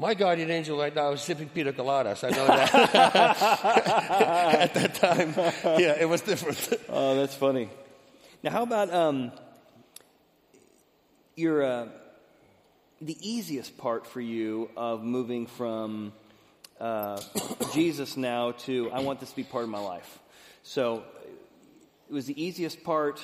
My guardian angel right now is sipping pina coladas. I know that. At that time, yeah, it was different. Oh, that's funny. Now, how about um, your uh, the easiest part for you of moving from uh, Jesus now to I want this to be part of my life? So, it was the easiest part.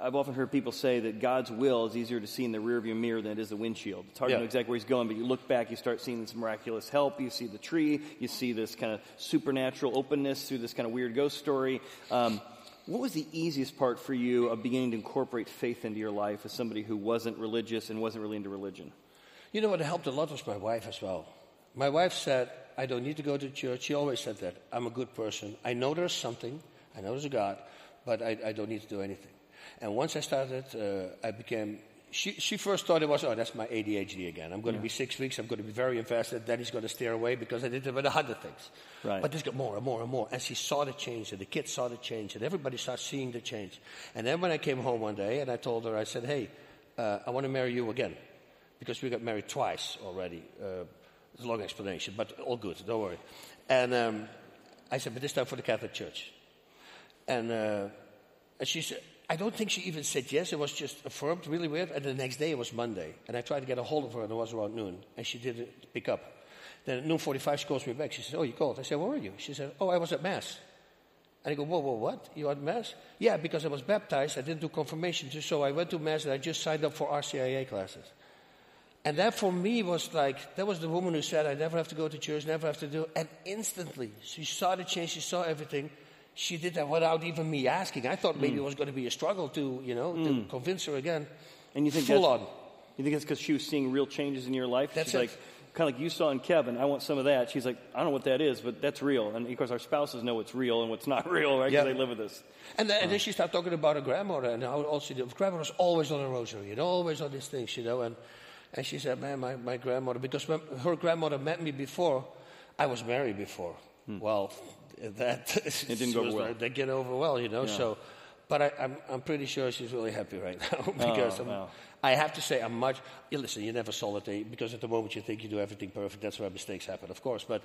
I've often heard people say that God's will is easier to see in the rearview mirror than it is the windshield. It's hard Yeah. to know exactly where He's going, but you look back, you start seeing this miraculous help. You see the tree, you see this kind of supernatural openness through this kind of weird ghost story. Um, what was the easiest part for you of beginning to incorporate faith into your life as somebody who wasn't religious and wasn't really into religion? You know what helped a lot was my wife as well. My wife said, I don't need to go to church. She always said that. I'm a good person. I know there's something. I know there's a God, but I, I don't need to do anything. And once I started, uh, I became. She, she first thought it was, oh, that's my ADHD again. I'm going to be six weeks. I'm going to be very invested. Then he's going to steer away because I did it with a hundred things. Right. But this got more and more and more. And she saw the change, and the kids saw the change, and everybody started seeing the change. And then when I came home one day and I told her, I said, hey, uh, I want to marry you again. Because we got married twice already. Uh, it's a long explanation, but all good, don't worry. And um, I said, but this time for the Catholic Church. And, uh, and she said, I don't think she even said yes. It was just affirmed, really weird. And the next day it was Monday. And I tried to get a hold of her, and it was around noon. And she didn't pick up. Then at noon 45, she calls me back. She says, Oh, you called. I said, Where were you? She said, Oh, I was at Mass. And I go, Whoa, whoa, what? You at Mass? Yeah, because I was baptized. I didn't do confirmation. So I went to Mass and I just signed up for RCIA classes. And that for me was like, that was the woman who said, I never have to go to church, never have to do. And instantly, she saw the change, she saw everything. She did that without even me asking. I thought maybe hmm. it was going to be a struggle to, you know, to hmm. convince her again. And you think Full on. You think it's because she was seeing real changes in your life? That's She's it. like, kind of like you saw in Kevin. I want some of that. She's like, I don't know what that is, but that's real. And of course, our spouses know what's real and what's not real, right? Because Yeah. they live with us. And then, and then she started talking about her grandmother and how also the grandmother was always on a rosary, you know, always on these things, you know. And, and she said, man, my, my grandmother, because her grandmother met me before, I was married before. Hmm. Well, that. It didn't go was well. They get over well, you know. So, but I, I'm, I'm pretty sure she's really happy right now because I'm, Oh, wow. I have to say I'm much. You listen, you never solid a because at the moment you think you do everything perfect. That's where mistakes happen, of course. But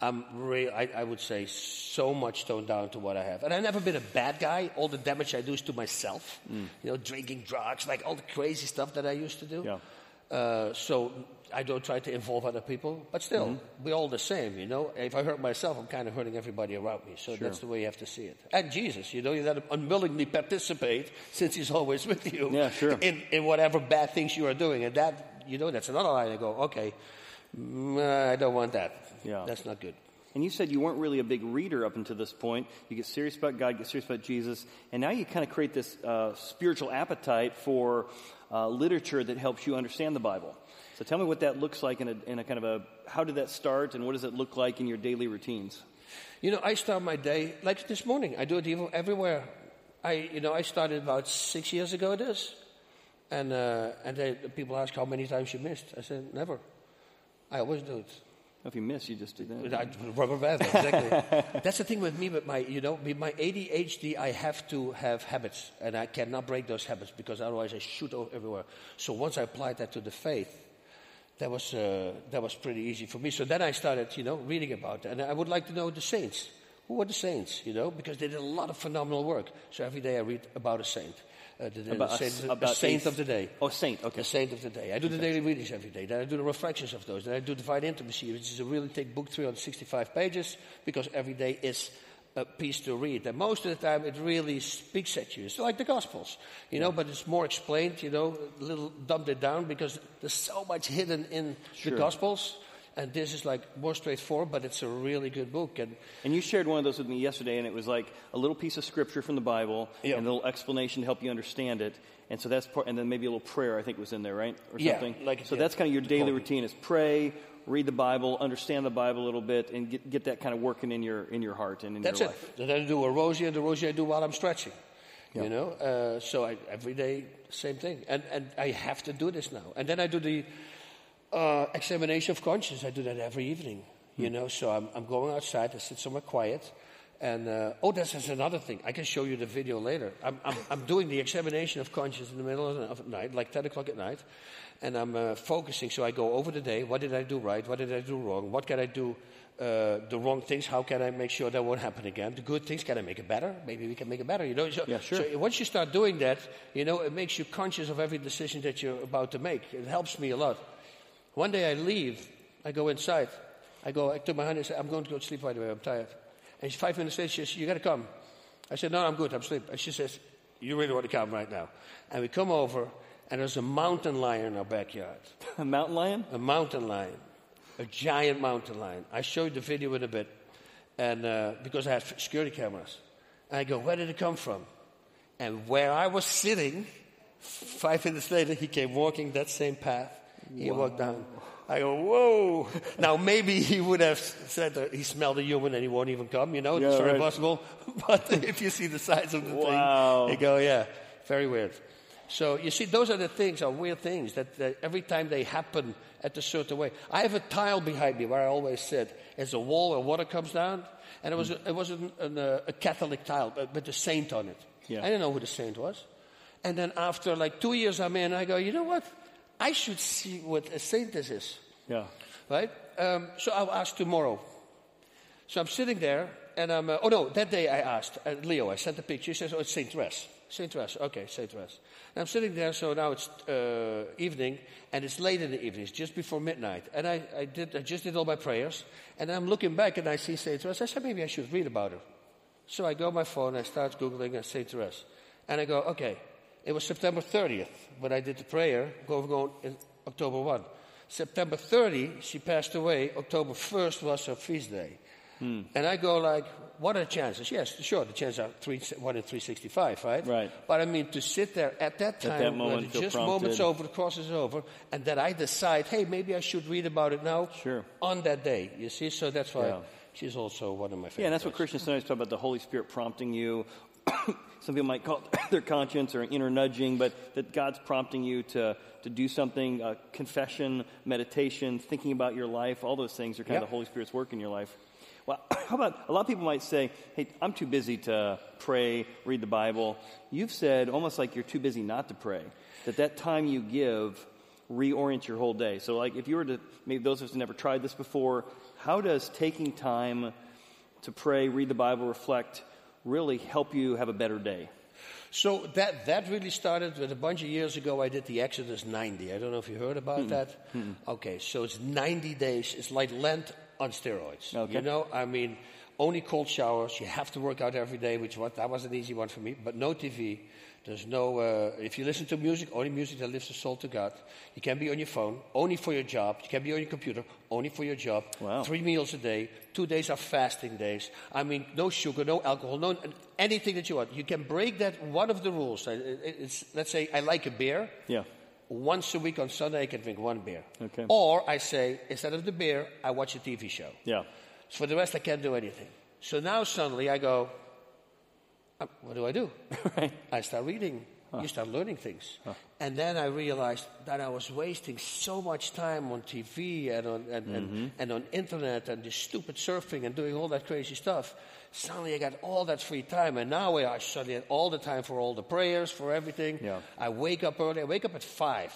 I'm really, I, I would say, so much toned down to what I have. And I've never been a bad guy. All the damage I do is to myself. Mm. You know, drinking drugs, like all the crazy stuff that I used to do. Yeah. Uh, so I don't try to involve other people, but still, Mm-hmm. we're all the same, you know. If I hurt myself, I'm kind of hurting everybody around me. So that's the way you have to see it. And Jesus, you know, you got to unwillingly participate since He's always with you. Yeah, sure. In, in whatever bad things you are doing, and that, you know, that's another line. I go, okay, mm, I don't want that. Yeah. That's not good. And you said you weren't really a big reader up until this point. You get serious about God, get serious about Jesus, and now you kind of create this uh, spiritual appetite for uh, literature that helps you understand the Bible. So tell me what that looks like in a, in a kind of a how did that start, and what does it look like in your daily routines? You know, I start my day like this morning. I do it even everywhere. I, you know, I started about six years ago. It is, and uh, and they, people ask how many times you missed. I said never. I always do it. If you miss, you just do that. I- Rubber band, exactly. That's the thing with me, with my, you know, with my ADHD, I have to have habits, and I cannot break those habits because otherwise I shoot everywhere. So once I applied that to the faith, that was uh, that was pretty easy for me. So then I started, you know, reading about it, and I would like to know the saints. Who were the saints? You know, because they did a lot of phenomenal work. So every day I read about a saint. Uh, the, About a saint, s- a about saint of the day. Oh, saint. Okay. The saint of the day. I do the daily readings every day. Then I do the reflections of those. Then I do divine intimacy, which is a really thick book, 365 pages, because every day is a piece to read. And most of the time, it really speaks at you. It's like the Gospels, you know, but it's more explained, you know, a little dumbed it down because there's so much hidden in Sure. the Gospels. And this is like more straightforward, but it's a really good book. And And you shared one of those with me yesterday, and it was like a little piece of scripture from the Bible Yeah. and a little explanation to help you understand it. And so that's part, and then maybe a little prayer, I think was in there, right? Or Yeah, something. like- so yeah, that's kind of your daily routine is pray, read the Bible, understand the Bible a little bit, and get, get that kind of working in your, in your heart and in That's your it. life. Then I do a rosary, and the rosary I do while I'm stretching. Yeah. You know, uh, so I, every day, same thing. And, and I have to do this now. And then I do the uh, examination of conscience. I do that every evening. You know, so I'm, I'm going outside, I sit somewhere quiet. And, uh, oh, this is another thing. I can show you the video later. I'm, I'm, I'm doing the examination of conscience in the middle of of the night, like 10 o'clock at night. And I'm uh, focusing, so I go over the day. What did I do right? What did I do wrong? What can I do uh, the wrong things? How can I make sure that won't happen again? The good things, can I make it better? Maybe we can make it better, you know? So, Yeah, sure. so once you start doing that, you know, it makes you conscious of every decision that you're about to make. It helps me a lot. One day I leave, I go inside. I go, I took my hand and said, I'm going to go to sleep right away, I'm tired. And she, five minutes later, she says, You got to come. I said, No, I'm good, I'm asleep. And she says, You really want to come right now? And we come over, and there's a mountain lion in our backyard. A mountain lion? A mountain lion. A giant mountain lion. I showed the video in a bit, and uh, because I had security cameras. And I go, Where did it come from? And where I was sitting, five minutes later, he came walking that same path. He walked down. I go, whoa. now, maybe he would have said that he smelled a human and he won't even come, you know, Yeah, it's very right. possible. But if you see the size of the Wow. thing, you go, yeah, very weird. So, you see, those are the things, are weird things that, that every time they happen at a certain way. I have a tile behind me where I always sit. It's a wall where water comes down, and it was, a, it was an, an, uh, a Catholic tile, but with a saint on it. Yeah. I didn't know who the saint was. And then after like two years I'm in, I go, you know what? I should see what a saint this is, Yeah. right? Um, so I'll ask tomorrow. So I'm sitting there, and I'm, uh, oh no, that day I asked, uh, Leo, I sent a picture, he says, oh, it's Saint Therese. Saint Therese, okay, Saint Therese. And I'm sitting there, so now it's uh, evening, and it's late in the evening, it's just before midnight. And I, I, did, I just did all my prayers, and I'm looking back and I see Saint Therese. I said, maybe I should read about her. So I go on my phone, I start Googling St. Therese. And I go, okay, it was September 30th when I did the prayer, go going in October 1. September 30, she passed away. October 1st was her feast day. And I go like, what are the chances? Yes, sure, the chances are three, 1 in 365, right? Right. But I mean, to sit there at that time, that moment, just prompted. moments over, the cross is over, and that I decide, hey, maybe I should read about it now Sure. on that day. You see, so that's why Yeah. she's also one of my favorites. Yeah, and that's what Christians sometimes talk about the Holy Spirit prompting you. Some people might call it their conscience or inner nudging, but that God's prompting you to, to do something, uh, confession, meditation, thinking about your life, all those things are kind Yeah. of the Holy Spirit's work in your life. Well, how about a lot of people might say, hey, I'm too busy to pray, read the Bible. You've said almost like you're too busy not to pray, that that time you give reorient your whole day. So, like, if you were to, maybe those of us who never tried this before, how does taking time to pray, read the Bible, reflect, really help you have a better day? So that, that really started with a bunch of years ago. I did the Exodus 90. I don't know if you heard about hmm. that. Hmm. Okay, so it's 90 days. It's like Lent on steroids. Okay. You know, I mean, only cold showers. You have to work out every day, which was, that was an easy one for me. But no TV. There's no, uh, if you listen to music, only music that lifts the soul to God. You can be on your phone, only for your job. You can be on your computer, only for your job. Wow. Three meals a day. Two days are fasting days. I mean, no sugar, no alcohol, no anything that you want. You can break that. One of the rules. It's, let's say I like a beer. Yeah. Once a week on Sunday, I can drink one beer. Okay. Or I say, instead of the beer, I watch a TV show. Yeah. So For the rest, I can't do anything. So now suddenly I go, uh, what do I do? right. I start reading. You start learning things. And then I realized that I was wasting so much time on TV and on, and, and, and on internet and this stupid surfing and doing all that crazy stuff. Suddenly I got all that free time. And now I suddenly had all the time for all the prayers, for everything. Yeah. I wake up early. I wake up at 5.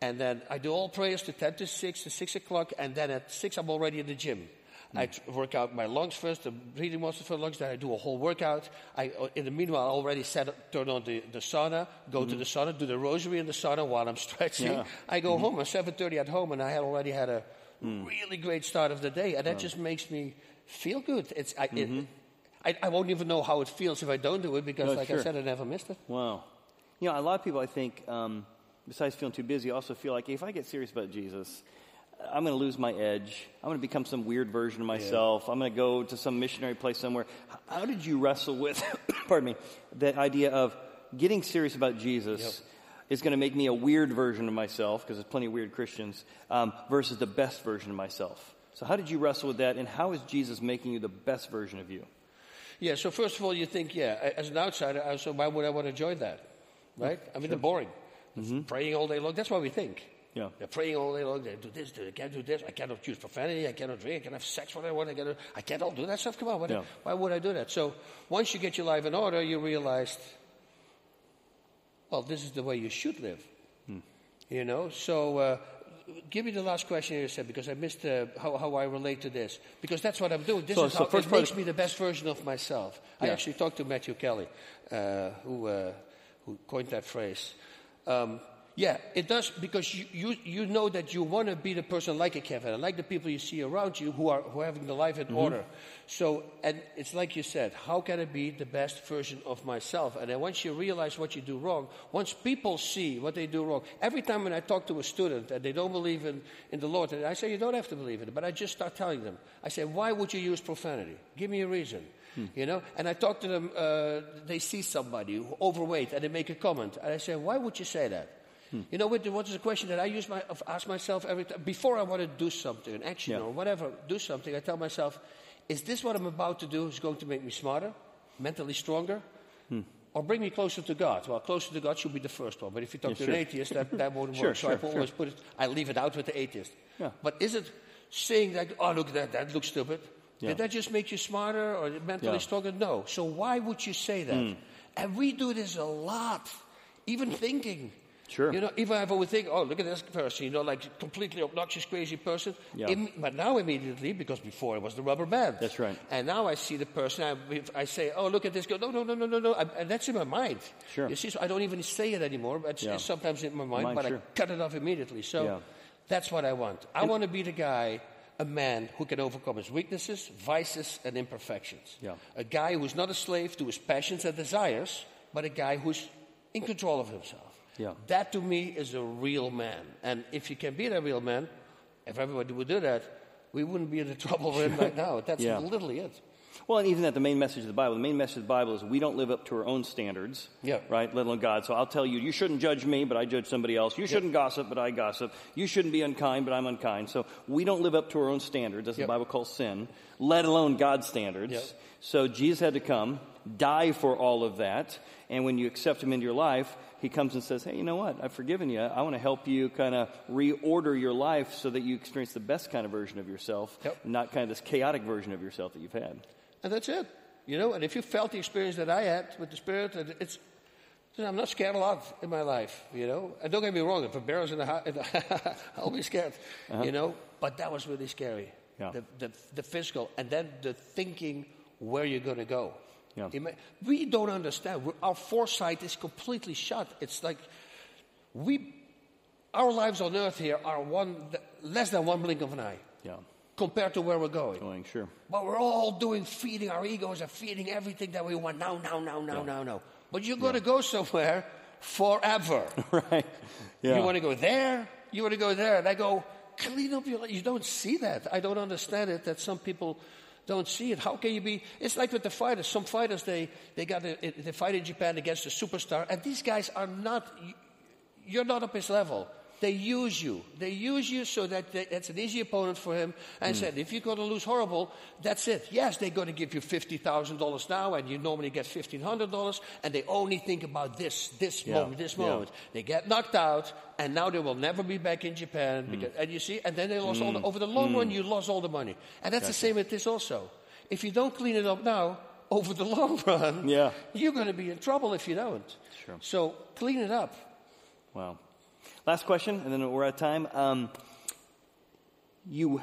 And then I do all prayers to 10 to 6 to 6 o'clock. And then at 6, I'm already in the gym. Hmm. I work out my lungs first, the breathing muscles for lungs. Then I do a whole workout. I, uh, in the meanwhile, I already set, turn on the, the sauna, go to hmm. the sauna, do the rosary in the sauna while I'm stretching. Yeah. I go hmm. home. I'm 7:30 at home, and I had already had a really great start of the day, and that just makes me feel good. It's I, it, I, I won't even know how it feels if I don't do it because, Oh, like sure. I said, I never missed it. Wow. You know, a lot of people, I think, um, besides feeling too busy, also feel like if I get serious about Jesus, I'm going to lose my edge. I'm going to become some weird version of myself. I'm going to go to some missionary place somewhere. How did you wrestle with, pardon me, that idea of getting serious about Jesus is going to make me a weird version of myself, because there's plenty of weird Christians, um, versus the best version of myself? So, how did you wrestle with that, and how is Jesus making you the best version of you? Yeah, so first of all, you think, yeah, as an outsider, so why would I want to join that? Right? I mean, they're boring. Praying all day long, that's what we think. Mm-hmm. Yeah. They're praying all day long, they do this, they can't do this, I cannot use profanity, I cannot drink, I can have sex when I want, I, cannot, I can't all do that stuff. Come on, what, Yeah. why would I do that? So once you get your life in order, you realize, well, this is the way you should live. Hmm. You know, so uh, give me the last question you said because I missed uh, how, how I relate to this. Because that's what I'm doing. This So- is so how first it makes of- me the best version of myself. I actually talked to Matthew Kelly, uh, who, uh, who coined that phrase. Um, yeah, it does because you, you, you know that you want to be the person like a Kevin, like the people you see around you who are, who are having the life in order. So, and it's like you said, how can I be the best version of myself? And then once you realize what you do wrong, once people see what they do wrong, every time when I talk to a student and they don't believe in, in the Lord, and I say, you don't have to believe in it, but I just start telling them. I say, why would you use profanity? Give me a reason. You know, and I talk to them. Uh, they see somebody who overweight, and they make a comment, and I say, "Why would you say that?" You know, what what is a question that I use my, ask myself every time before I want to do something, an action Yeah. or whatever, do something. I tell myself, "Is this what I'm about to do? Is going to make me smarter, mentally stronger?" Or bring me closer to God. Well, closer to God should be the first one. But if you talk Yeah, to sure. an atheist, that, that won't Sure, work. So sure, I always put it, I leave it out with the atheist. Yeah. But is it saying that, oh, look, that, that looks stupid? Did that just make you smarter or mentally stronger? No. So why would you say that? Hmm. And we do this a lot, even thinking. Sure. You know, if I ever would think, oh, look at this person, you know, like completely obnoxious, crazy person. Yeah. Im- but now immediately, because before it was the rubber band. That's right. And now I see the person, I, I say, oh, look at this, go, no, no, no, no, no, no. I, and that's in my mind. Sure. You see, so I don't even say it anymore. But it's, Yeah. it's sometimes in my mind, Mind, but sure. I cut it off immediately. So Yeah. that's what I want. I want to be the guy, a man who can overcome his weaknesses, vices, and imperfections. Yeah. A guy who's not a slave to his passions and desires, but a guy who's in control of himself. Yeah. That to me is a real man. And if you can be that real man, if everybody would do that, we wouldn't be in the trouble we're in right now. That's Yeah. literally it. Well, and even that, the main message of the Bible, the main message of the Bible is we don't live up to our own standards, Yeah. right? Let alone God. So I'll tell you, you shouldn't judge me, but I judge somebody else. You shouldn't gossip, but I gossip. You shouldn't be unkind, but I'm unkind. So we don't live up to our own standards, as Yep. the Bible calls sin, let alone God's standards. So Jesus had to come, die for all of that, and when you accept Him into your life, He comes and says, "Hey, you know what? I've forgiven you. I want to help you kind of reorder your life so that you experience the best kind of version of yourself, Yep. not kind of this chaotic version of yourself that you've had." And that's it. You know, and if you felt the experience that I had with the Spirit, it- it's, I'm not scared a lot in my life, you know. And don't get me wrong, if a bear is in the house, I'll be scared, uh-huh. you know. But that was really scary. Yeah. The, the, the physical, and then the thinking where you're going to go. Yeah. We don't understand. We're, our foresight is completely shut. It's like we, our lives on earth here are one, less than one blink of an eye Yeah, compared to where we're going. going sure. But we're all doing feeding our egos and feeding everything that we want now, now, now, now, now, now. But you're going to go somewhere forever. right. Yeah. You want to go there, you want to go there. And I go, clean up your life. You don't see that. I don't understand it that some people don't see it. How can you be? It's like with the fighters. Some fighters, they, they, got a, they fight in Japan against a superstar, and these guys are not, you're not up his level. They use you. They use you so that they, it's an easy opponent for him. And mm. said, if you're going to lose horrible, that's it. Yes, they're going to give you $50,000 now, and you normally get $1,500, and they only think about this, this Yeah, moment, this yeah. moment. They get knocked out, and now they will never be back in Japan. Mm. Because, And you see, and then they lost all the, mm. over the long run, you lost all the money. And that's the same with this also. If you don't clean it up now, over the long run, Yeah. you're going to be in trouble if you don't. Sure. So clean it up. Wow. Last question, and then we're out of time. Um, you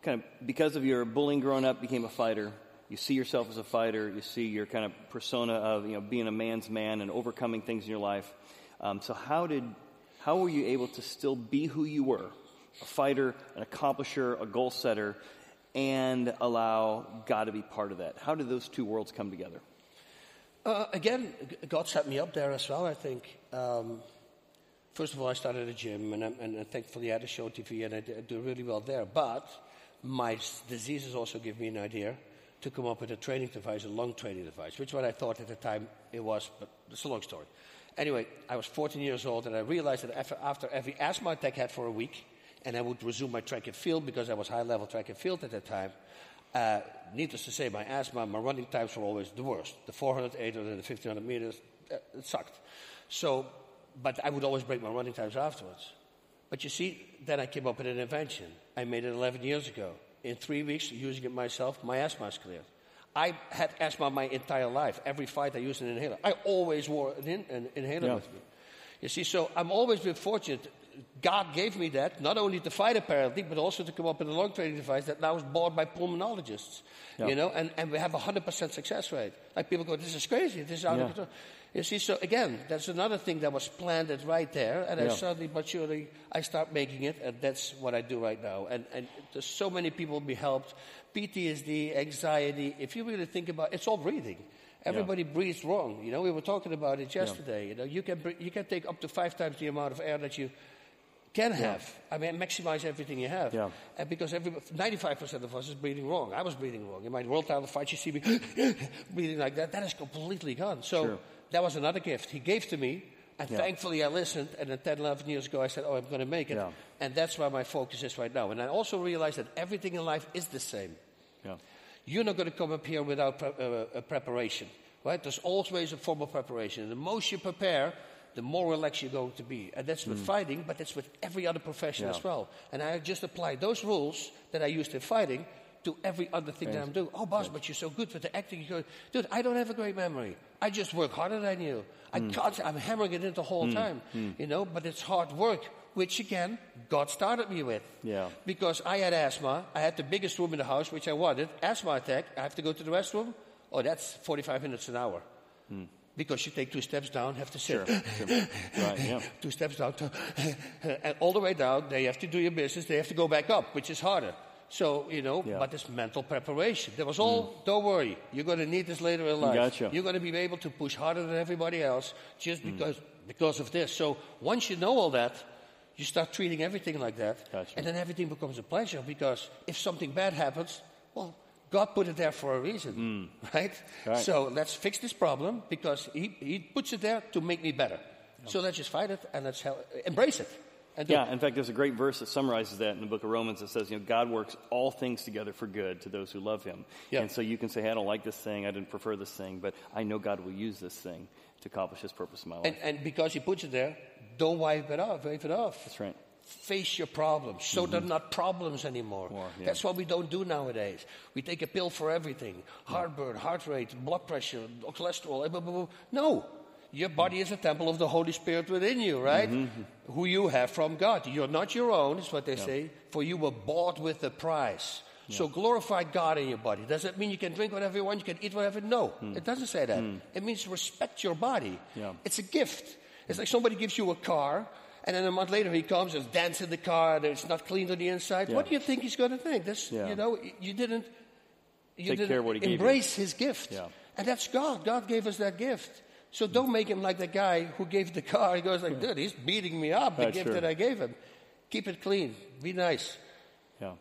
kind of, because of your bullying growing up, became a fighter. You see yourself as a fighter. You see your kind of persona of you know being a man's man and overcoming things in your life. Um, so how did, how were you able to still be who you were, a fighter, an accomplisher, a goal setter, and allow God to be part of that? How did those two worlds come together? Uh, again, God set me up there as well, I think. Um, First of all, I started a gym, and, and thankfully I had a show TV, and I I do really well there. But my diseases also give me an idea to come up with a training device, a lung training device, which what I thought at the time it was, but it's a long story. Anyway, I was 14 years old, and I realized that after, after every asthma attack I had for a week, and I would resume my track and field because I was high level track and field at that time. Uh, needless to say, my asthma, my running times were always the worst. The 400, 800, and the 1500 meters, uh, it sucked. So, but I would always break my running times afterwards. But you see, then I came up with an invention. I made it 11 years ago. In three weeks, using it myself, my asthma is cleared. I had asthma my entire life. Every fight I used an inhaler. I always wore an, in, an inhaler Yeah. with me. You see, so I'm always been fortunate. God gave me that, not only to fight apparently, but also to come up with a lung training device that now is bought by pulmonologists. Yeah. You know, and, and we have a 100% success rate. Like people go, this is crazy, this is out Yeah. of control. You see, so again, that's another thing that was planted right there, and I suddenly but surely I start making it, and that's what I do right now. And, and there's so many people be helped. PTSD, anxiety, if you really think about it's all breathing. Everybody breathes wrong. You know, we were talking about it yesterday. You know, you can, you can take up to five times the amount of air that you can have. I mean, maximize everything you have. Yeah. And because every, 95% of us is breathing wrong. I was breathing wrong. In my world title fight, you see me breathing like that. That is completely gone. So Sure. That was another gift he gave to me. And Yeah. thankfully, I listened. And then 10, 11 years ago, I said, Oh, I'm going to make it. Yeah. And that's where my focus is right now. And I also realized that everything in life is the same. Yeah. You're not going to come up here without pre- uh, a preparation, right? There's always a form of preparation. And the most you prepare, the more relaxed you're going to be. And that's with fighting, but that's with every other profession Mm. Yeah. as well. And I just applied those rules that I used in fighting to every other thing that I'm doing. Oh, Bas, but you're so good for the acting. You go, dude, I don't have a great memory. I just work harder than you. I Mm. can't, I'm hammering it in the whole hmm. time, hmm. you know, but it's hard work, which again, God started me with. Yeah. Because I had asthma. I had the biggest room in the house, which I wanted. Asthma attack. I have to go to the restroom. Oh, that's 45 minutes an hour. Hmm. Because you take two steps down, have to sit. Sure. sure. Right. Yeah. two steps down, to, and all the way down, they have to do your business. They have to go back up, which is harder. So, you know, Yeah. but it's mental preparation. There was all, don't worry, you're going to need this later in life. Gotcha. You're going to be able to push harder than everybody else just Mm. because, because of this. So once you know all that, you start treating everything like that. Gotcha. And then everything becomes a pleasure because if something bad happens, well, God put it there for a reason, right? Mm. Right. So let's fix this problem because he, he puts it there to make me better. So let's just fight it and let's hel- embrace it. Yeah, in fact, there's a great verse that summarizes that in the book of Romans that says, you know, God works all things together for good to those who love him. Yeah. And so you can say, hey, I don't like this thing, I didn't prefer this thing, but I know God will use this thing to accomplish his purpose in my life. And, and because he puts it there, don't wipe it off, wave it off. That's right. Face your problems. So mm-hmm. they're not problems anymore. More, yeah. That's what we don't do nowadays. We take a pill for everything heartburn, heart rate, blood pressure, cholesterol. blah, blah, blah. No. Your body is a temple of the Holy Spirit within you, right? Mm-hmm. Who you have from God. You're not your own, is what they say, for you were bought with a price. So glorify God in your body. Does that mean you can drink whatever you want, you can eat whatever? No, mm. it doesn't say that. Mm. It means respect your body. Yeah. It's a gift. It's like somebody gives you a car, and then a month later he comes and dents in the car, and it's not cleaned on the inside. Yeah. What do you think he's going to think? This, Yeah. you know, you didn't, you Take didn't care of what he gave you. embrace his gift, Yeah. and that's God. God gave us that gift. So don't make him like the guy who gave the car. He goes like, dude, he's beating me up. The That's gift true. that I gave him. Keep it clean. Be nice. Yeah.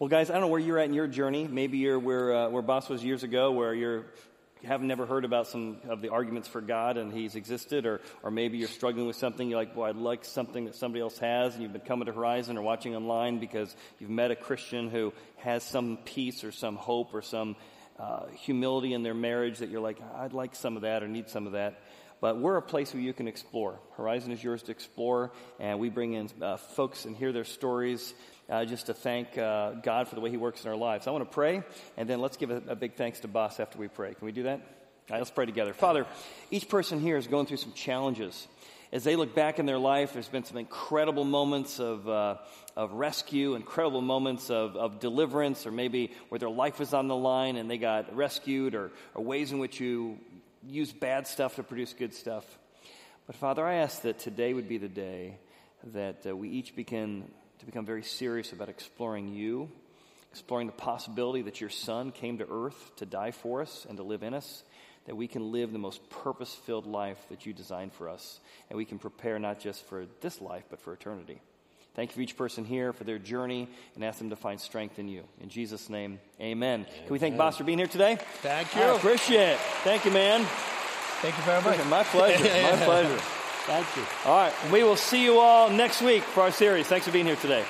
Well, guys, I don't know where you're at in your journey. Maybe you're where, uh, where Bas was years ago, where you're have never heard about some of the arguments for God and He's existed, or, or maybe you're struggling with something. You're like, boy, I'd like something that somebody else has, and you've been coming to Horizon or watching online because you've met a Christian who has some peace or some hope or some uh, humility in their marriage that you're like, I'd like some of that or need some of that. But we're a place where you can explore. Horizon is yours to explore, and we bring in uh, folks and hear their stories uh, just to thank uh, God for the way He works in our lives. I want to pray, and then let's give a, a big thanks to Bas after we pray. Can we do that? All right, let's pray together. Father, each person here is going through some challenges. As they look back in their life, there's been some incredible moments of, uh, of rescue, incredible moments of, of deliverance, or maybe where their life was on the line and they got rescued, or, or ways in which you use bad stuff to produce good stuff. But Father, I ask that today would be the day that uh, we each begin to become very serious about exploring you, exploring the possibility that your Son came to earth to die for us and to live in us, that we can live the most purpose filled life that you designed for us. And we can prepare not just for this life, but for eternity. Thank you for each person here for their journey and ask them to find strength in you. In Jesus' name, amen. amen. Can we thank Bas for being here today? Thank you. I appreciate it. Thank you, man. Thank you very much. My pleasure. My pleasure. Thank you. All right. We will see you all next week for our series. Thanks for being here today.